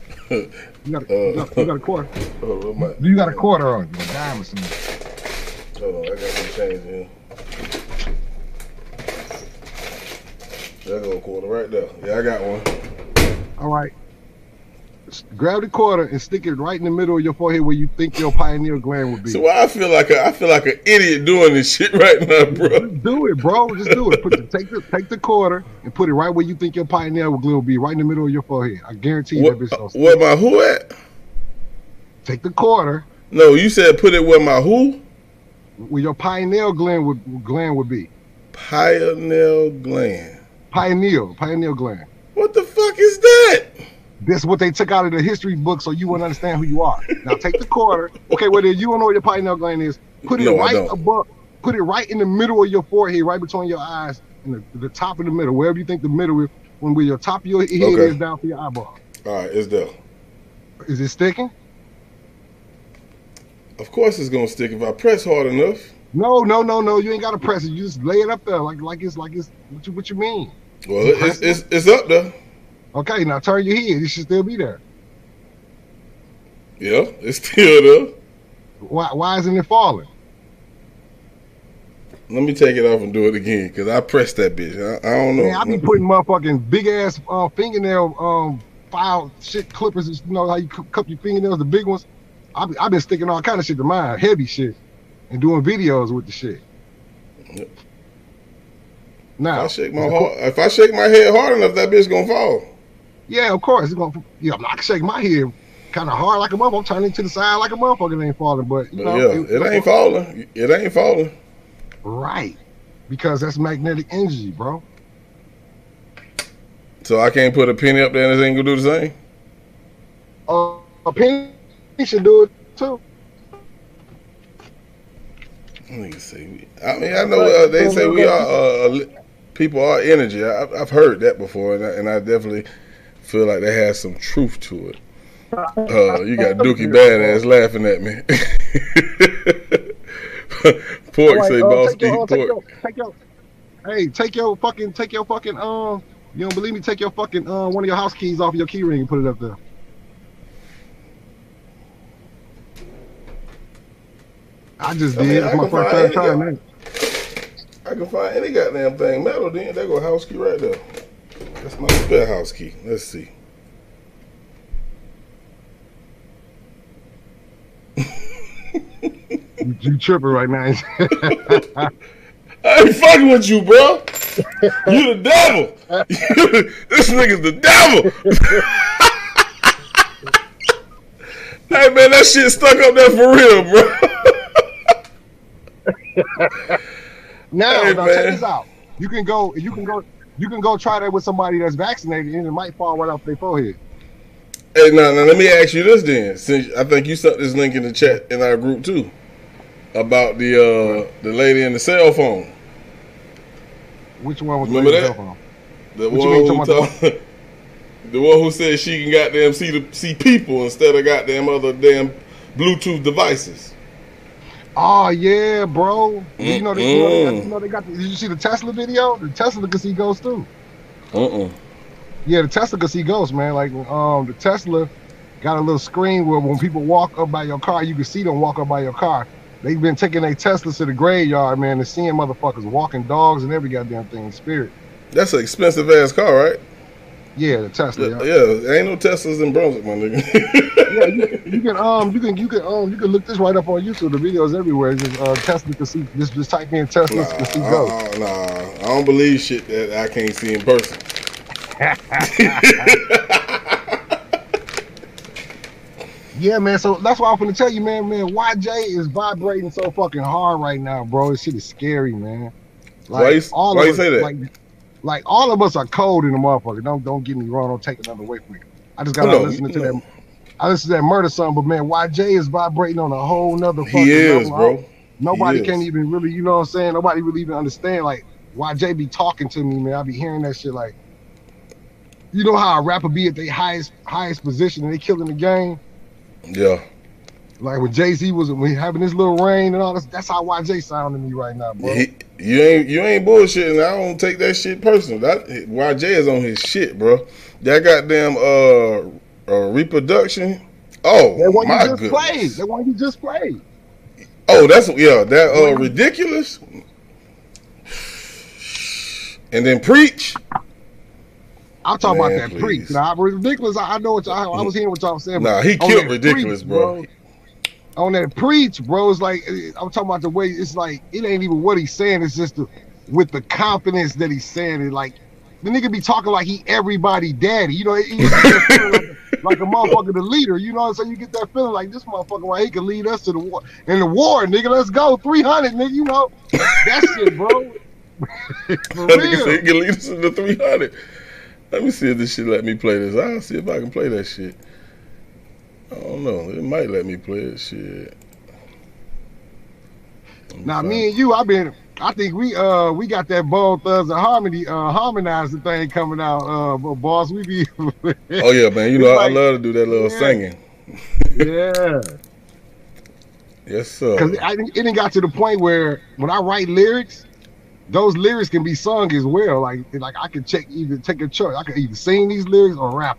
You got a, you got, you got a quarter. My, You got a quarter on you, a dime or something. Hold on, I got some change here. There go a quarter right there. Yeah, I got one. All right. Grab the quarter and stick it right in the middle of your forehead where you think your pineal gland would be. So I feel like a, I feel like an idiot doing this shit right now, bro. do it, bro. Just do it. Put the, take the take the quarter and put it right where you think your pineal gland will be, right in the middle of your forehead. I guarantee you What, that bitch gonna stick. where my who at? Take the quarter No, you said put it where my who? Where your pineal gland would gland would be. Pineal gland. Pineal, pineal gland. What the fuck is that? This is what they took out of the history book so you wouldn't understand who you are. Now take the quarter. Okay, well then you don't know where your pineal gland is. Put it No, right above. Put it right in the middle of your forehead, right between your eyes, and the, the top of the middle, wherever you think the middle is, when where your top of your head Okay. is down to your eyeball. All right, it's there. Is it sticking? Of course, it's gonna stick if I press hard enough. No, no, no, no. You ain't gotta press it. You just lay it up there, like like it's like it's what you what you mean? Well, it's it's, it's up there. Okay, now turn your head. It should still be there. Yeah, it's still there. Why why isn't it falling? Let me take it off and do it again because I pressed that bitch. I, I don't know. Man, I be putting motherfucking big ass uh, fingernail um file shit clippers. You know how you cu- cup your fingernails, the big ones. I be, I been sticking all kind of shit to mine, heavy shit, and doing videos with the shit. if Now, I shake my heart, if I shake my head hard enough, that bitch gonna fall. yeah, of course it's gonna. Yeah, I'm not shaking my head kind of hard like a motherfucker. I'm turning to the side like a motherfucker. It ain't falling, but you know, yeah, it ain't falling. It ain't falling. Right, because that's magnetic energy, bro. So I can't put a penny up there and it ain't gonna do the same. Uh, a penny should do it too. Niggas say we- I mean, I know uh, they say we are uh, people are energy. I, I've- I've heard that before, and I, and I definitely feel like that has some truth to it. Uh, you got Dookie badass laughing at me. pork All say uh, boss take your, uh, eat take your, take your, hey, take your fucking, take your fucking, um, you don't believe me? Take your fucking, uh, one of your house keys off your key ring and put it up there. I just I did. mean, That's I my first time trying that. I can find any goddamn thing. Metal, then there go house key right there. That's my spare house key. Let's see. You, you tripping right now? I ain't fucking with you, bro. You the devil. this nigga's the devil. hey man, that shit stuck up there for real, bro. Now, Hey, now check this out. You can go. You can go. You can go try that with somebody that's vaccinated, and it might fall right off their forehead. Hey, now, now let me ask you this then. Since I think you sent this link in the chat in our group too, about the uh the lady in the cell phone. Which one was Remember the that? cell phone? The What one who talk, the one who said she can goddamn see the see people instead of goddamn other damn Bluetooth devices. Oh yeah, bro. You know, they, you, know, they got, you know they got. The, did you see the Tesla video? The Tesla can see ghosts too. Uh uh Yeah, the Tesla can see ghosts, man. Like um, the Tesla got a little screen where when people walk up by your car, you can see them walk up by your car. They've been taking their Teslas to the graveyard, man, and seeing motherfuckers walking dogs and every goddamn thing in spirit. That's an expensive ass car, right? Yeah, the Tesla. Yeah, Yeah, there ain't no Teslas in Brunswick, my nigga. yeah you, you can um, you can you can um, you can look this right up on YouTube. The videos everywhere. Just uh, Tesla can see. Just just type in Tesla can see ghosts. Uh, nah, I don't believe shit that I can't see in person. Yeah, man. So that's why I'm gonna tell you, man. Man, YJ is vibrating so fucking hard right now, bro. This shit is scary, man. Why you- why of you say that? Like, like all of us are cold in the motherfucker. Don't don't get me wrong. Don't take another away from me. I just got No, to listening to no. that. I listen to that murder song, but man, YJ is vibrating on a whole nother fucking He is, level. bro. Nobody is. even really, you know what I'm saying? Nobody really even understand. Like YJ be talking to me, man. I be hearing that shit. Like, you know how a rapper be at their highest highest position and they killing the game. Yeah. Like when Jay Z was when he having his little reign and all this, that's how YJ sounding me right now, bro. He, you ain't you ain't bullshitting. I don't take that shit personal. That YJ is on his shit, bro. That goddamn uh, uh reproduction. Oh that one my you just goodness. played. That one you just played. Oh, that's yeah. That uh ridiculous. And then preach. I'm talking Man, about that please. preach. Now, ridiculous. I, know what y'all. I was hearing what y'all saying. Nah, he killed ridiculous, bro. On that preach, bro, it's like eh, I'm talking about the way. It's like it ain't even what he's saying. It's just the, with the confidence that he's saying it. Like the nigga be talking like he everybody daddy. You know, he just like, a- like a motherfucker, the leader. You know, so you get that feeling like this motherfucker right. He can lead us to the war. In the war, nigga, let's go 300, nigga. You know, that shit, bro. For That nigga said real. he can lead us to the 300. Let me see if this shit let me play this. I'll see if I can play that shit. I don't know. It might let me play it. Shit. Now me and you, I've been. I think we uh we got that Bone Thugs-n-Harmony uh harmonizing thing coming out. Uh, but boss, we be. Oh yeah, man. You know It's I love to do that little Yeah. singing. yeah. Yes, sir. Because I it didn't got to the point where when I write lyrics, those lyrics can be sung as well. Like like I can check either take a choice. I can either sing these lyrics or rap,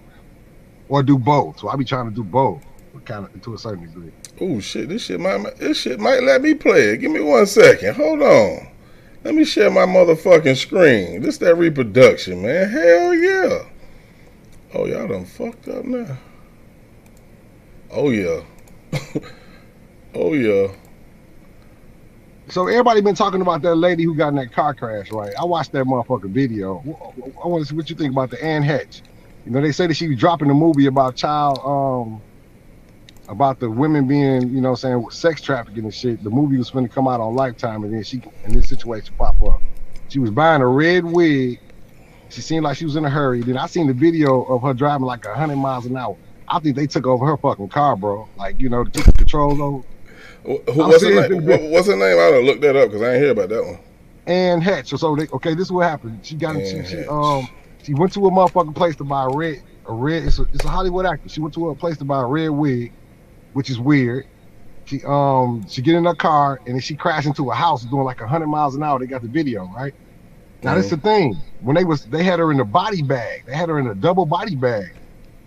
or do both. So I be trying to do both, kind of to a certain degree. Oh shit! This shit might this shit might let me play it. Give me one second. Hold on. Let me share my motherfucking screen. This that reproduction, man. Hell yeah. Oh y'all done fucked up now. Oh yeah. oh yeah. So everybody been talking about that lady who got in that car crash, right? I watched that motherfucking video. I want to see what you think about the Anne Heche. You know, they say that she was dropping a movie about child, um, about the women being, you know, I'm saying sex trafficking and shit. The movie was going to come out on Lifetime, and then she, and this situation pop up. She was buying a red wig. She seemed like she was in a hurry. Then I seen the video of her driving like hundred miles an hour. I think they took over her fucking car, bro. Like, you know, took the controls over. Who, what's, her name? What- what's her name? I don't look that up because I ain't hear about that one. Anne Heche. So, so they okay, this is what happened. She got it. She, um she went to a motherfucking place to buy a red a red. It's a, it's a Hollywood actor. She went to a place to buy a red wig, which is weird. She um she get in her car and then she crashed into a house doing like hundred miles an hour. They got the video right. Now that's the thing. When they was they had her in a body bag. They had her in a double body bag.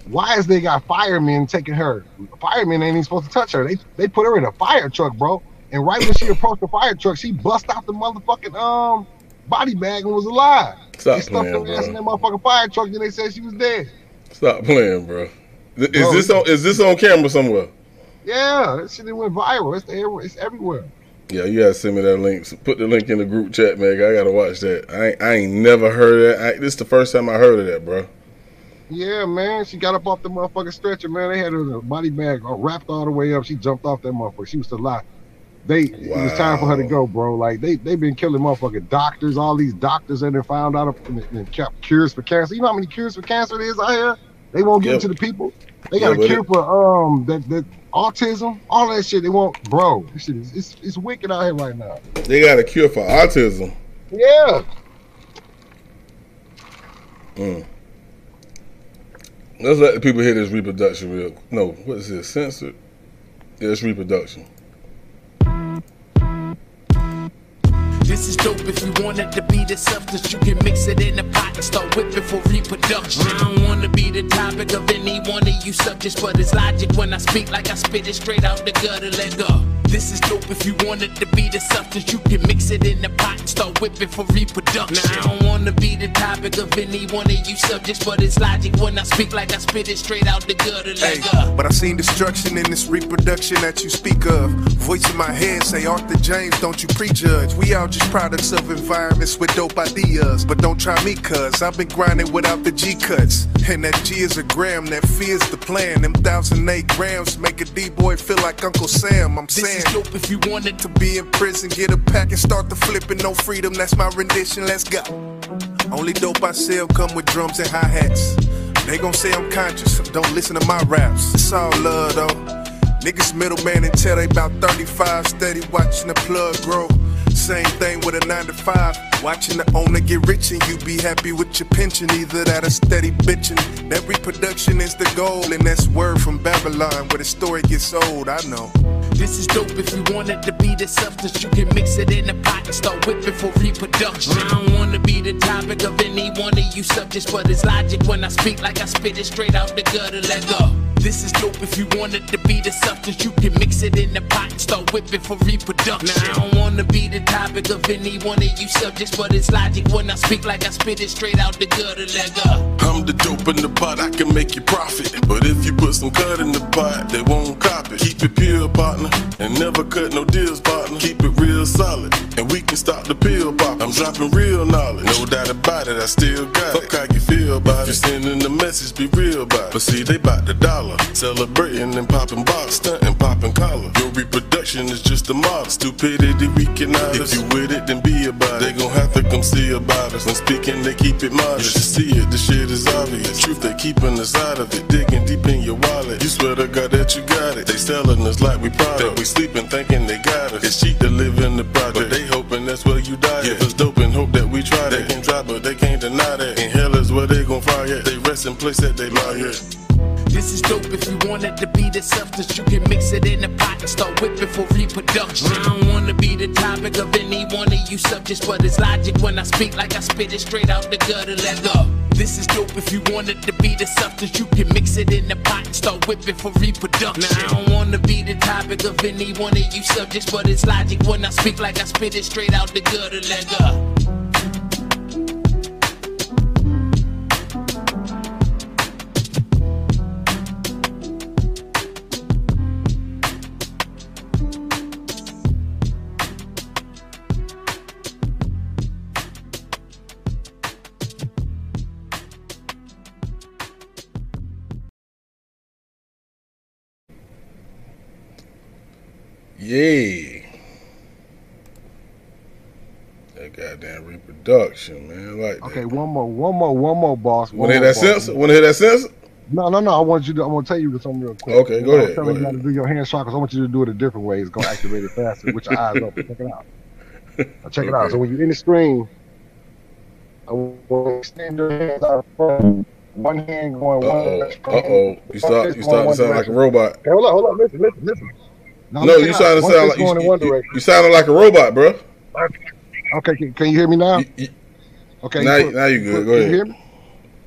Why is they got firemen taking her? Firemen ain't even supposed to touch her. They they put her in a fire truck, bro. And right when she approached the fire truck, she bust out the motherfucking um body bag and was alive. Stop they stuffed playing, her ass bro. in that motherfucking fire truck. Then they said she was dead. Stop playing, bro. Is Bro, this on? Is this on camera somewhere? Yeah, that shit went viral. It's there. It's everywhere. Yeah, you gotta send me that link. So put the link in the group chat, man. I gotta watch that. I ain't, I ain't never heard of that. I, this is the first time I heard of that, bro. Yeah, man. She got up off the motherfucking stretcher, man. They had her body bag uh, wrapped all the way up. She jumped off that motherfucker. She was alive. They it was time for her to go, bro. Like they they've been killing motherfucking doctors. All these doctors and they found out and, and kept cures for cancer. You know how many cures for cancer there is out here? They won't give Yeah. it to the people. They got Yeah, a cure for um that that autism, all that shit. They won't, bro. This shit is it's, it's wicked out here right now. They got a cure for autism. Yeah. Mm. Let's let the people hear this reproduction real. No, what is this? Censored? Yeah, it's reproduction. This is dope if you want it to be the substance. You can mix it in a pot and start whipping for reproduction. I don't wanna be the topic of any one of you subjects, but it's logic when I speak like I spit it straight out the gutter. Let go. This is dope if you want it to be the substance. You can mix it in the pot and start whipping for reproduction. Now, I don't wanna be the topic of any one of you subjects, but it's logic when I speak like I spit it straight out the gutter. Let Hey, but I seen destruction in this reproduction that you speak of. Voice in my head say, Arthur James, don't you prejudge. We all just products of environments with dope ideas. But don't try me, cuz I've been grinding without the G cuts. And that G is a gram, that fee is the plan. Them thousand eight grams make a D boy feel like Uncle Sam. I'm This is dope if you want it to be in prison, get a pack and start the flipping. No freedom, that's my rendition. Let's go. Only dope I sell come with drums and hi hats. They gon' say I'm conscious, don't listen to my raps. It's all love though. Niggas middleman until they about 35, steady watching the plug grow. Same thing with a 9 to 5. Watching the owner get rich and you be happy with your pension. Either that or steady bitching. That reproduction is the goal, and that's word from Babylon where the story gets old. I know. This is dope if you want it to be the substance. You can mix it in the pot and start whipping for reproduction. I don't wanna be the topic of any one of you subjects, but it's logic when I speak like I spit it straight out the gutter. Let go. This is dope if you want it to be the substance. You can mix it in the pot and start whipping for reproduction. Now I don't wanna be the topic of any one of you subjects, but it's logic when I speak like I spit it straight out the gutter. Go. I'm the dope in the pot, I can make you profit. But if you put some cut in the pot, they won't cop it. Keep it pure, partner, and never cut no deals, partner. Keep it real solid, and we can stop the pill pop. I'm dropping real knowledge, no doubt about it, I still got it. Fuck how you feel about it. You sending the message, be real about it. But see, they bout the dollar, celebrating and popping bottles, stunting, popping collar. Your reproduction is just a model. Stupidity we cannot. If you with it, then be about it. They gon' have to come see about us. When speaking, they keep it modest. You should see it, the shit is obvious. Truth, they keeping us out of it. Digging deep in your wallet. You swear to God that you got it. They selling us like we product. That we sleeping thinking they got us. It's cheap to live in the project. But they hoping that's where you die. Yeah, it's dope and hope that we try that. They can try, but they can't deny that. In hell is where they gon' fry at. They rest in place that they lie at. This is dope if you want it to be the substance. You can mix it in the pot and start whipping for reproduction. I don't wanna be the topic of any one of you subjects, but it's logic when I speak like I spit it straight out the gutter. Let go. This is dope if you want it to be the substance. You can mix it in the pot and start whipping for reproduction. Now, I don't wanna be the topic of any one of you subjects, but it's logic when I speak like I spit it straight out the gutter. Let go. Yay. That goddamn reproduction, man. I like that. Okay, one more, one more, one more, boss. Wanna hear that sensor? Wanna hear that sensor? No, no, no. I want you to. I want to tell you something real quick. Okay, go I'm ahead, telling go you how to do your hand chakras. I want you to do it a different way. It's gonna activate it faster. With your eyes open. Check it out. Now check it out. So when you're in the screen, I to extend your hands out front. One hand going one Uh-oh. direction. Uh-oh. You start you starting to sound like a robot. Okay, hold on, hold on. Listen, listen, listen. No, check you it sounding out. One sound like you, you, one you, direction. you sounding like a robot, bro. Okay, can, can you hear me now? Okay. Now- put- now you good. put- Go can ahead. You hear me?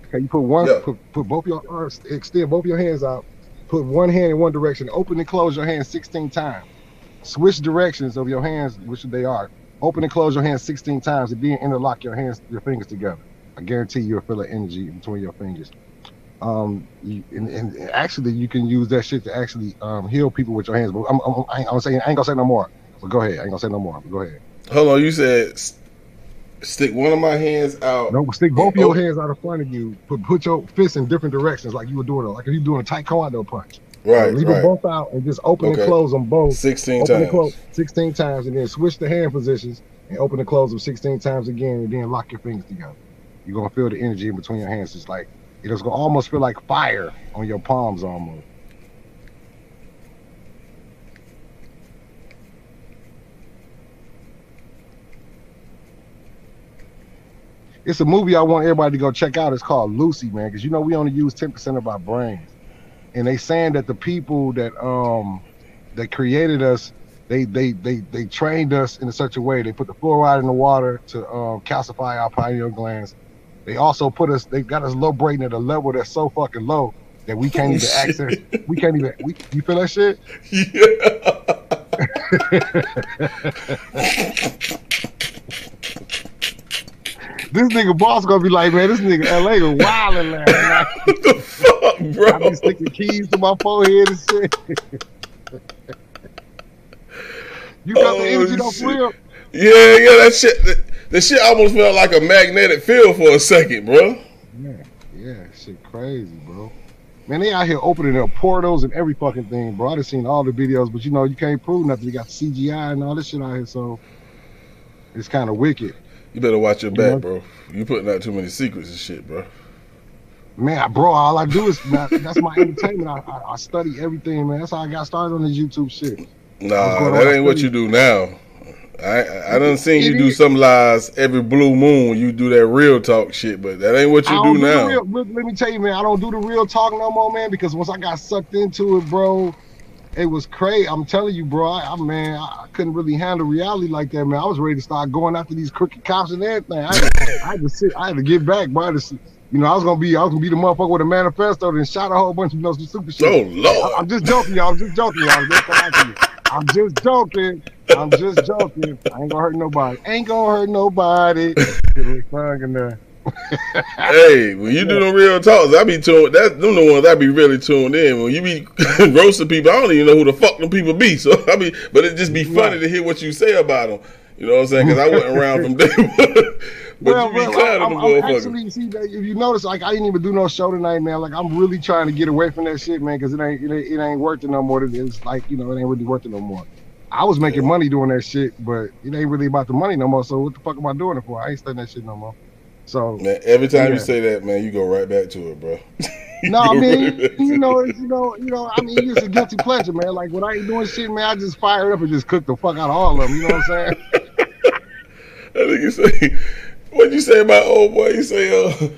Okay, you put one, Yeah. put, put both your arms, extend both your hands out. Put one hand in one direction. Open and close your hand 16 times. switch directions of your hands, which they are. Open and close your hands 16 times, and then interlock your hands, your fingers together. I guarantee you'll feel the energy between your fingers. Um, you, and, and actually, you can use that shit to actually um, heal people with your hands. But I'm, I'm, I ain't, I'm saying I ain't gonna say no more. But go ahead. I ain't gonna say no more. But go ahead. Hold on, you said stick one of my hands out. No, stick both of your hands out in front of you. Put put your fists in different directions, like you were doing. Like if you're doing a tight taekwondo punch. Right, Leave right. them both out and just open Okay. and close them both. 16 open times. close 16 times, and then switch the hand positions and open and close them 16 times again, and then lock your fingers together. You're gonna feel the energy in between your hands. It's like gonna almost feel like fire on your palms, almost. It's a movie I want everybody to go check out. It's called Lucy, man, because you know we only use 10% of our brains. And they saying that the people that um that created us, they they they they trained us in such a way. They put the fluoride in the water to um, calcify our pineal glands. They also put us. They got us low braiding at a level that's so fucking low that we can't Oh, even shit. access. We can't even. We, you feel that shit? This nigga boss gonna be like, man, this nigga LA was wilding last night. What the fuck, bro. I be sticking keys to my forehead and shit. you got the Oh, energy though, for real? Yeah, yeah, that shit. That, that shit almost felt like a magnetic field for a second, bro. Yeah, yeah, shit crazy, bro. Man, they out here opening up portals and every fucking thing, bro. I done seen all the videos, but you know, you can't prove nothing. You got CGI and all this shit out here, so it's kind of wicked. You better watch your You back, know? bro. You putting out too many secrets and shit, bro. Man, bro, all I do is that's my entertainment. I, I, I study everything, man. That's how I got started on this YouTube shit. Nah, that ain't what you do now. I I, done seen you do some lies every blue moon. You do that real talk shit, but that ain't what you don't do now. real- look, let me tell you, man, I don't do the real talk no more, man, because once I got sucked into it, bro, it was crazy. I'm telling you, bro, I, I man, I couldn't really handle reality like that, man. I was ready to start going after these crooked cops and everything. I had, to, I had to sit, I had to get back, bro. To you know, I was gonna be, I was gonna be the motherfucker with a manifesto and shot a whole bunch of no super shit. Oh, Lord. I, am just joking, y'all. I'm just joking, y'all. I'm just, you. I'm just joking. I'm just joking. I ain't gonna hurt nobody. Ain't gonna hurt nobody. Get a thug in there. hey, when you do them real talks, I be tuned. That them the ones I be really tuned in. When you be roasting people, I don't even know who the fuck them people be. So I be, but it just be funny to hear what you say about them. You know what I'm saying? Because I wasn't around from day one. But well, well, I'm, I'm actually see that if you notice, like I didn't even do no show tonight, man. Like I'm really trying to get away from that shit, man, because it ain't, it ain't it ain't worth it no more. It's like you know, it ain't really worth it no more. I was making money doing that shit, but it ain't really about the money no more. So what the fuck am I doing it for? I ain't studying that shit no more. So Man, every time yeah. you say that, man, you go right back to it, bro. No, I You mean, right you know, it's, you know, you know, I mean, it's a guilty pleasure, man. Like when I ain't doing shit, man, I just fire it up and just cook the fuck out of all of them. You know what I'm saying? I think you say, what you say about old boy? You say, uh,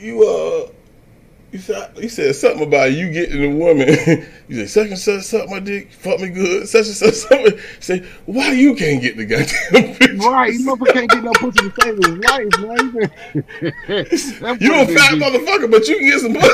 you uh, you said you said something about you getting a woman. you say such and such suck my dick, fuck me good, such and such something. Say why you can't get the goddamn bitch? Right, you motherfucker can't get no pussy to save his life, man. You a fat motherfucker, but you can get some pussy.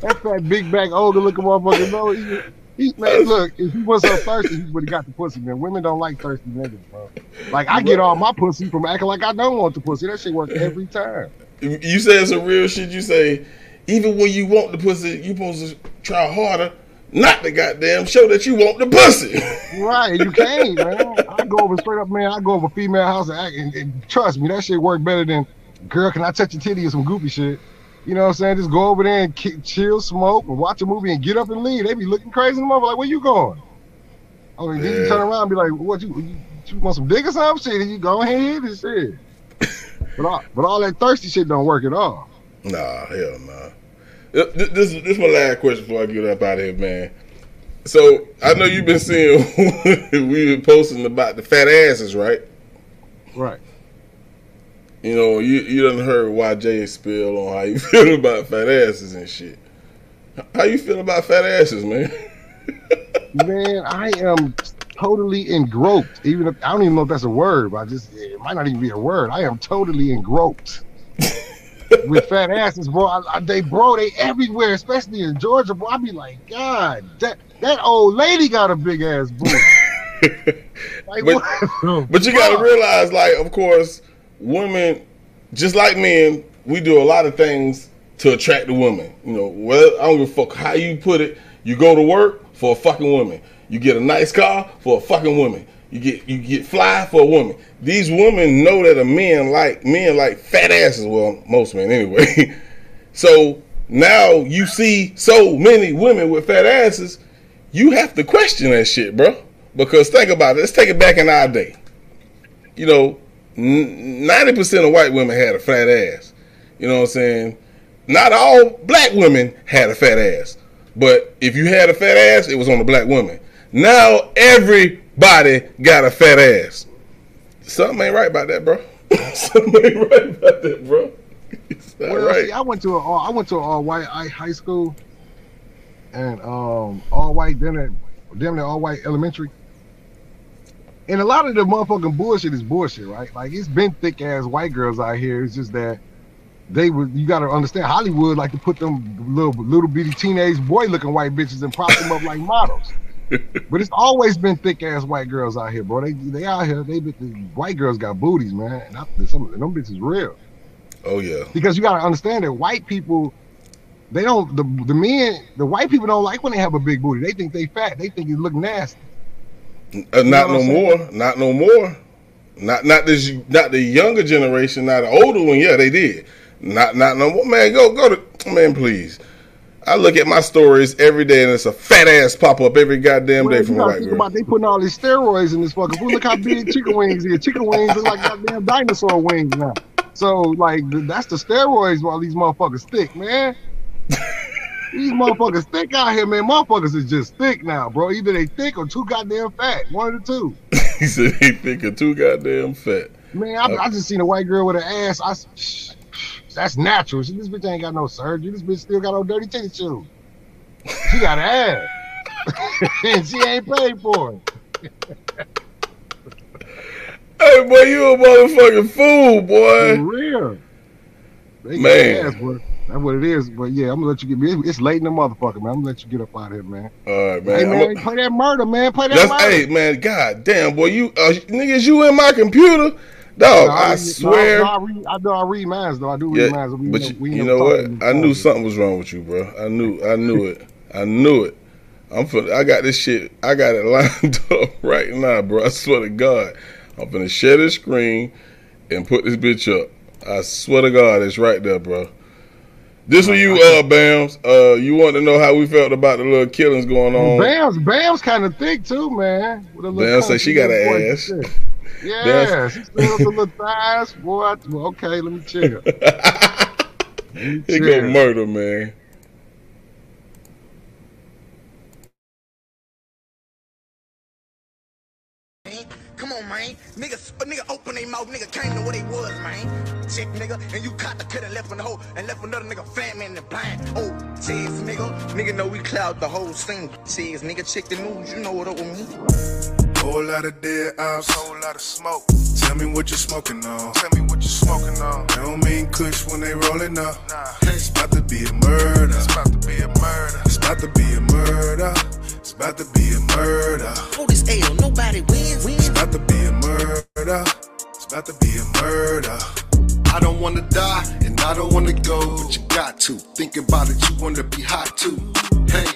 That fat big back older looking motherfucker. No, he, man, look, if he was so thirsty, he would have got the pussy, man. Women don't like thirsty niggas, bro. Like I get all my pussy from acting like I don't want the pussy. That shit works every time. you say some real shit. You say even when you want the pussy, you supposed to try harder. Not the goddamn show that you want the pussy. Right, you can't, man. I go over straight up, man. I go over female house and, act, and, and trust me, that shit work better than girl. Can I touch your titty or some goofy shit? You know what I'm saying? Just go over there and chill, smoke, and watch a movie and get up and leave. They be looking crazy in the mother like, where you going? I mean, then you turn around and be like, what you, you, you want some dick or something? Shit, and you go ahead and shit. But all, but all that thirsty shit don't work at all. Nah, hell nah. Th- th- This, this is my last question before I get up out of here, man. So I know you've been seeing we've been posting about the fat asses, right? Right. You know, you you done heard why Jay spill on how you feel about fat asses and shit. How you feel about fat asses, man? Man, I am totally engroped. Even if I don't even know if that's a word, but I just it might not even be a word. I am totally engroped with fat asses, bro. I, I, they bro, they everywhere, especially in Georgia, bro. I be like, God, that that old lady got a big ass booty. like, but, what? but you got to realize, like, of course, women, just like men, we do a lot of things to attract the woman. You know, well, I don't give a fuck how you put it. You go to work for a fucking woman. You get a nice car for a fucking woman. You get you get fly for a woman. These women know that a man like men like fat asses. Well, most men anyway. so now you see so many women with fat asses, you have to question that shit, bro. Because think about it. Let's take it back in our day. You know, ninety percent of white women had a fat ass. You know what I'm saying? Not all black women had a fat ass. But if you had a fat ass, it was on a black woman. Now everybody got a fat ass. Something ain't right about that, bro. Something ain't right about that, bro. Well, right. see, I went to a I went to an all white high school, and um all white near damn near all white elementary. And a lot of the motherfucking bullshit is bullshit, right? Like it's been thick ass white girls out here. It's just that they would you gotta understand Hollywood like to put them little little bitty teenage boy looking white bitches and prop them up like models. But it's always been thick ass white girls out here, bro. They they out here. They the white girls got booties, man. And I, some of them bitches real Oh yeah. because you gotta understand that white people they don't the the men the white people don't like when they have a big booty. They think they fat. They think you look nasty. Uh, not no more. Not no more. Not not this. Not the younger generation. Not the older one. Yeah, they did. Not not no more. Man, go go to man, please. I look at my stories every day, and it's a fat ass pop up every goddamn day from a white girl. about they putting all these steroids in this fucking food. Look how big chicken wings is. Chicken wings look like goddamn dinosaur wings now. So like that's the steroids while these motherfuckers thick, man. These motherfuckers thick out here, man. Motherfuckers is just thick now, bro. Either they thick or too goddamn fat. One of the two. he said he think of too goddamn fat. Man, I, uh, I just seen a white girl with an ass. I, that's natural. She, this bitch ain't got no surgery. This bitch still got on dirty titty shoes. She got an ass. and she ain't paid for it. Hey, boy, you a motherfucking fool, boy. For real. They got Man. That's what it is. But yeah, I'm gonna let you get me. It's late in the motherfucker, man. I'm gonna let you get up out of here, man. All right, man. hey man, a- play that murder, man. Play that that's murder. hey, man. God damn, boy, you uh, niggas, you in my computer, dog. No, I read- swear. No, I, read, I know I read mines though. I do read Yeah, mines. We but know- you, we you know what? I knew something was wrong with you, bro. I knew, I knew it. I knew it. I'm finna, I got this shit. I got it lined up right now, bro. I swear to God, I'm gonna share this screen and put this bitch up. I swear to God, it's right there, bro. This for you, uh, Bams. Uh, you want to know how we felt about the little killings going on? Bam's Bam's kind of thick too, man. With a Bam say she got an ass. voice. Yeah, Bam- she still has a little thighs, boy. Well, Okay, let me chill. Let me He go murder, man. Come on, man. Nigga, a nigga open their mouth, nigga came to what they was, man. Check, nigga, and you caught the kid and left in the hole and left another nigga fat man in the blind. Oh, cheese, nigga. Nigga know we cloud the whole scene. Cheese, nigga, check the news, you know what up with me. Whole lot of dead ops, whole lot of smoke. Tell me what you smoking on. Tell me what you smoking on. They don't mean kush when they rolling up. Nah, it's about to be a murder. It's about to be a murder. It's about to be a murder. It's about to be a murder. Hold this L, nobody wins. It's about to be a murder. About to be a murder. I don't wanna die and I don't wanna go, but you got to. Think about it, you wanna be hot too. Hey,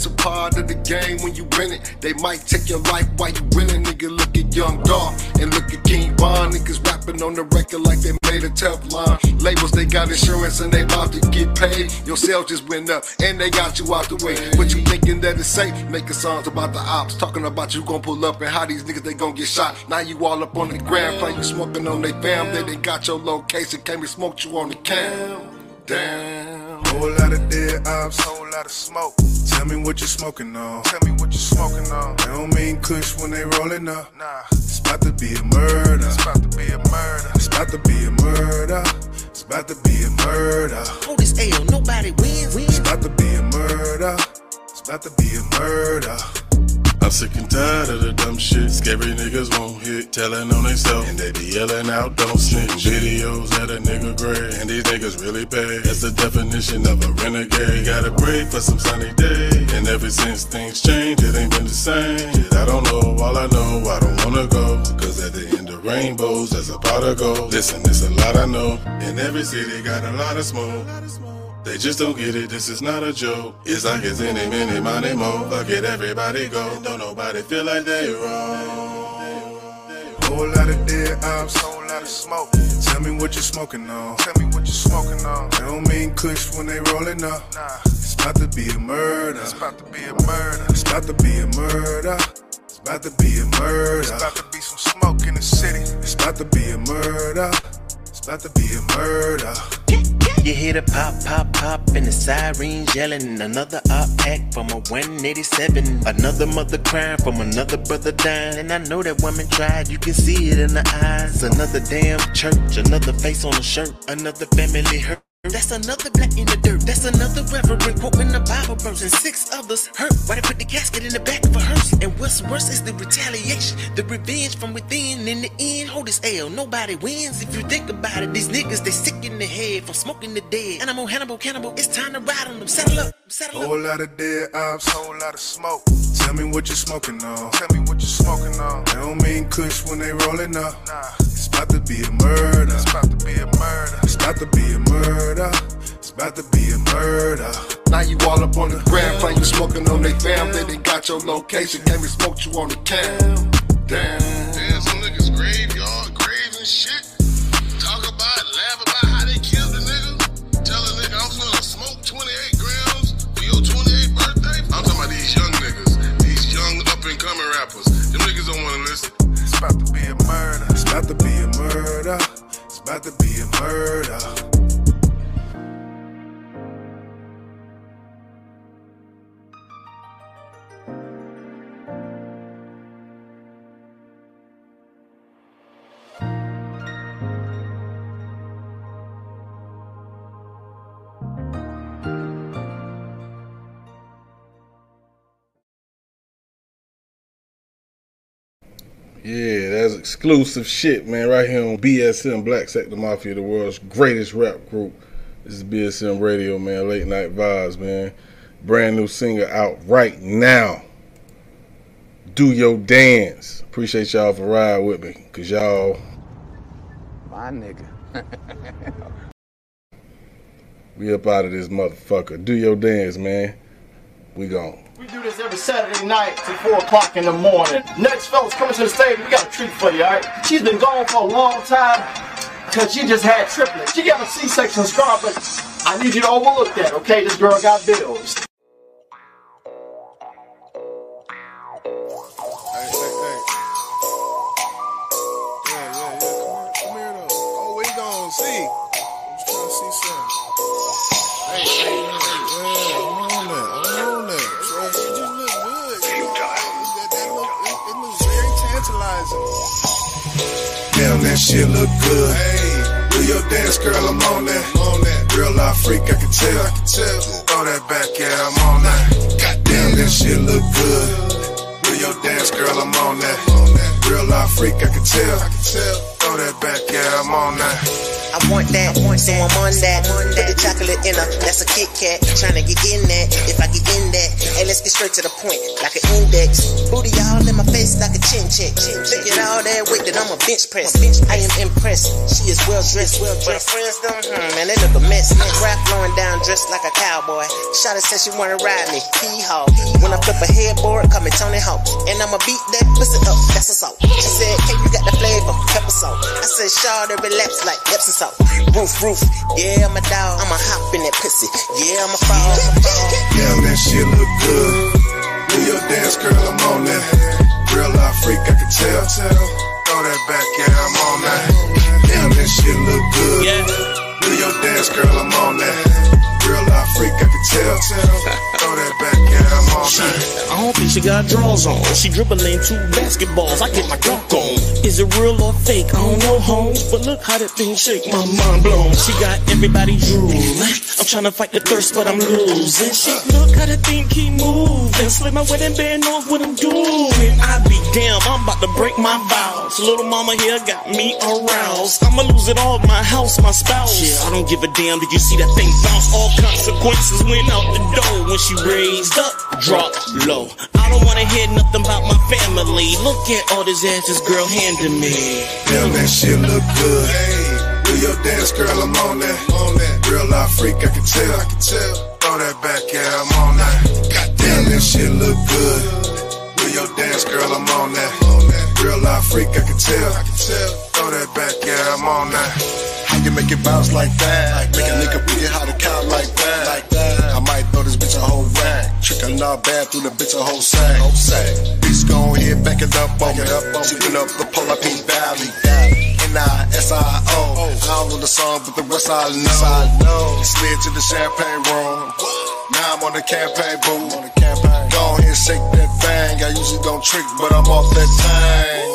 it's a part of the game when you win it. They might take your life while you winning. Nigga, look at Young Dolph and look at King Von. Niggas rapping on the record like they made a Teflon. Labels, they got insurance and they about to get paid. Your sales just went up and they got you out the way. But you thinking that it's safe? Making songs about the ops, talking about you gon' pull up and how these niggas they gon' get shot. Now you all up on the ground, play you smoking on they fam. They, they got your location, came and smoked you on the cam. Damn. Whole lot of dead ops, whole lot of smoke. Tell me what you smoking on. Tell me what you smoking on. They don't mean kush when they rolling up. Nah, it's about to be a murder. It's about to be a murder. It's about to be a murder. It's about to be a murder. Hold this L, nobody wins. It's about to be a murder. It's about to be a murder. I'm sick and tired of the dumb shit. Scary niggas won't hit, telling on themselves, and they be yelling out, don't snitch. Videos that a nigga gray, and these niggas really bad. That's the definition of a renegade. Gotta pray for some sunny day, and ever since things changed, it ain't been the same. I don't know, all I know, I don't wanna go. Cause at the end of rainbows, there's a pot of gold. Listen, it's a lot I know, and every city got a lot of smoke. They just don't get it, this is not a joke. It's like it's any, minute, my name mo. Fuck it, everybody go. Don't nobody feel like they wrong. Whole lot of dead ops, whole lot of smoke. Tell me what you smoking on. Tell me what you smoking on. They don't mean kush when they rolling up. Nah, it's about to be a murder. It's about to be a murder. It's about to be a murder. It's about to be a murder. It's about to be some smoke in the city. It's about to be a murder. It's about to be a murder. You hear the pop, pop, pop, and the sirens yelling. Another op pack from a 187. Another mother crying from another brother dying. And I know that woman tried, you can see it in the eyes. Another damn church, another face on a shirt, another family hurt. That's another black in the dirt. That's another reverend quoting the Bible verse. And six others hurt. Why they put the casket in the back of a hearse? And what's worse is the retaliation, the revenge from within. In the end, hold this L. Nobody wins if you think about it. These niggas, they sick in the head from smoking the dead. and i'm Hannibal, cannibal. It's time to ride on them. Settle up, settle up. Whole lot of dead ops, whole lot of smoke. Tell me what you smoking on. Tell me what you smoking on. They don't mean kush when they rolling up. Nah, it's about to be a murder. It's about to be a murder. It's about to be a murder. It's about to be a murder. Now you all up on the gram, find you smoking on they fam. Then they got your location, came and smoked you on the cam. Damn. Damn, some niggas graveyard, graves and shit. Yeah, that's exclusive shit, man. Right here on BSM Black Sector Mafia, the world's greatest rap group. This is BSM Radio, man. Late night vibes, man. Brand new singer out right now. Do your dance. Appreciate y'all for riding with me, cause y'all My nigga. we up out of this motherfucker. Do your dance, man. We gone. We do this every Saturday night till 4 o'clock in the morning. Next fellas coming to the stage, we got a treat for you, alright? She's been gone for a long time because she just had triplets. She got a C-section scar, but I need you to overlook that, okay? This girl got bills. Shit look good. Hey, do your dance, girl. I'm on that. On that. Real life freak, I can tell. I can tell. Throw that back, yeah, I'm on that. Goddamn, that shit look good. Do your dance, girl. I'm on that. Real life freak, I can tell. I can tell. Throw that back, yeah, I'm on that. I want that, so I'm on that. Put the chocolate in her, that's a Kit Kat. Tryna get in that, if I get in that. Hey, let's get straight to the point, like an index. Booty all in my face like a chin check. Look at all that weight that I'm a bench press. I am impressed, she is well dressed. Well dressed. But her friends don't, hmm, man, they look a mess. Rap flowing down, dressed like a cowboy. Shawty said she wanna ride me, hee haw. When I flip a headboard, call me Tony Hawk. And I'ma beat that pussy up, that's a assault. She said, hey, you got the flavor, pepper salt. I said, Shawty relax like Epsom salt. Roof, roof, yeah, I'm a dog. I'ma hop in that pussy, yeah, I'ma fall. Damn, that shit look good. Do your dance, girl, I'm on that. Real life freak, I can tell. Throw that back, yeah, I'm on that. Damn, that shit look good. Do your dance, girl, I'm on that. Real life freak, I can tell. Throw that back, yeah, That. I don't think she got drawers on. She dribbling two basketballs. I get my dunk on. Is it real or fake? I don't know, home. But look how that thing shake. My mind blown. She got everybody drooling. I'm trying to fight the thirst, but I'm losing. She look how that thing keep moving. Slip my wedding band off what I'm doing. I be damn, I'm about to break my vows. Little mama here got me aroused. I'ma lose it all, my house, my spouse. Yeah, I don't give a damn. Did you see that thing bounce? All consequences went out the door when she raised up, drop low. I don't wanna hear nothing about my family. Look at all this ass this girl handing me. Damn, that shit look good. Do your dance, girl, I'm on that. On that. Real life freak, I can tell. I can tell. Throw that back, yeah, I'm on that. Goddamn, that shit look good. Do your dance, girl, I'm on that. On that. Real life freak, I can tell. I can tell. Throw that back, yeah, I'm on that. How you make it bounce like that? make a nigga forget how to count like that. Like that. I might throw this bitch a whole her not bad through the bitch a whole sack. Whole sack. Bitch gon' hit, back it up on me. Sweeping up the Polar Pink Valley. N-I-S-I-O. I don't know the song, but the rest I know. Slid to the champagne room. Now I'm on the campaign booth. Go ahead, shake that thing. I usually don't trick, but I'm off that thing.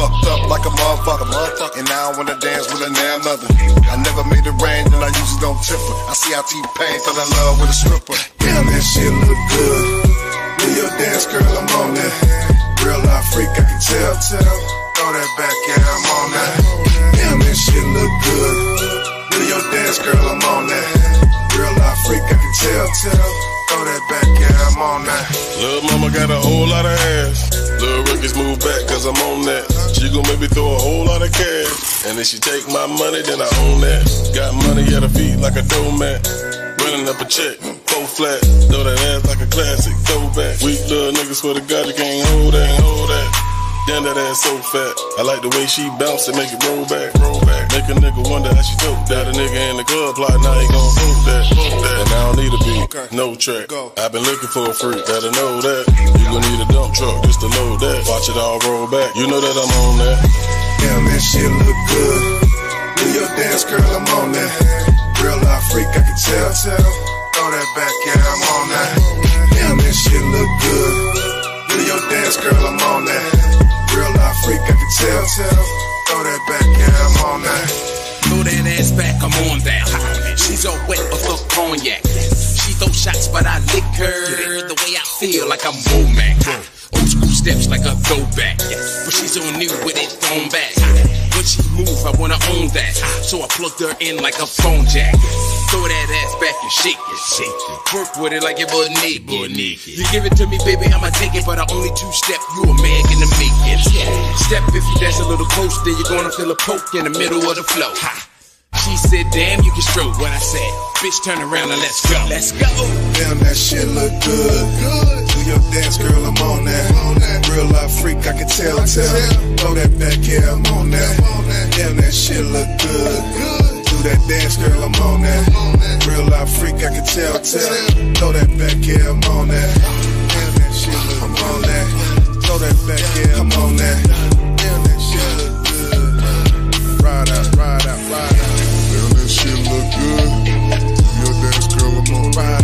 Fucked up like a motherfucker. And now I wanna dance with a damn mother. I never made it rain, and I usually don't tip her. I see how T-Pain fell in love with a stripper. Damn, that shit look good. Do your dance, girl, I'm on that. Real life freak, I can tell. Throw that back, yeah, I'm on that. Damn, that shit look good. Do your dance, girl, I'm on that. Real life freak, I can tell. Throw that back, yeah, I'm on that. Little mama got a whole lot of ass. Little Ricky's move back cause I'm on that. She gon' make me throw a whole lot of cash. And if she take my money, then I own that. Got money at her feet like a doormat. Running up a check, four flat. Throw that ass like a classic, throw back. Weak little niggas swear to God you can't hold that, hold that. Damn, that ass so fat. I like the way she bounce and make it roll back, roll back. Make a nigga wonder how she dope that. A nigga in the club plot, now he gon' vote that, vote that. And I don't need a beat, no track. I've been looking for a freak, better know that. You gon' need a dump truck just to load that. Watch it all roll back. You know that I'm on that. Damn, that shit look good. Do your dance, girl, I'm on that. Real life freak, I can tell. Throw that back, yeah, I'm on that. Tell. Throw that back, yeah, I'm on that. Throw that ass back, I'm on that. She's all wet of the cognac. She throw shots, but I lick her the way I feel, like I'm Womack. Old school steps like a throwback. But she's on new with it thrown back. When she move, I wanna own that. So I plugged her in like a phone jack. Throw that ass back and shake it, shake it. Work with it like it was naked. You give it to me, baby, I'ma take it. But I only two step, you a man gonna make it. Step if you dance a little close, then you're gonna feel a poke in the middle of the flow. Ha. She said, damn, you can stroke what I said. Bitch, turn around and let's go. Let's go. Damn, that shit look good. Good do your dance, girl, I'm on that. Real life freak, I can tell, tell. Throw that back, yeah, I'm on that. Damn, that shit look good Do that dance, girl, I'm on that. Real life freak, I can tell, tell. Throw that back, yeah, I'm on that. Damn that shit, look, I'm on that. Throw that back, yeah, I'm on that. Damn that shit look good. Ride out, ride out, ride out. Damn that shit look good. Do Your dance, girl, I'm on that.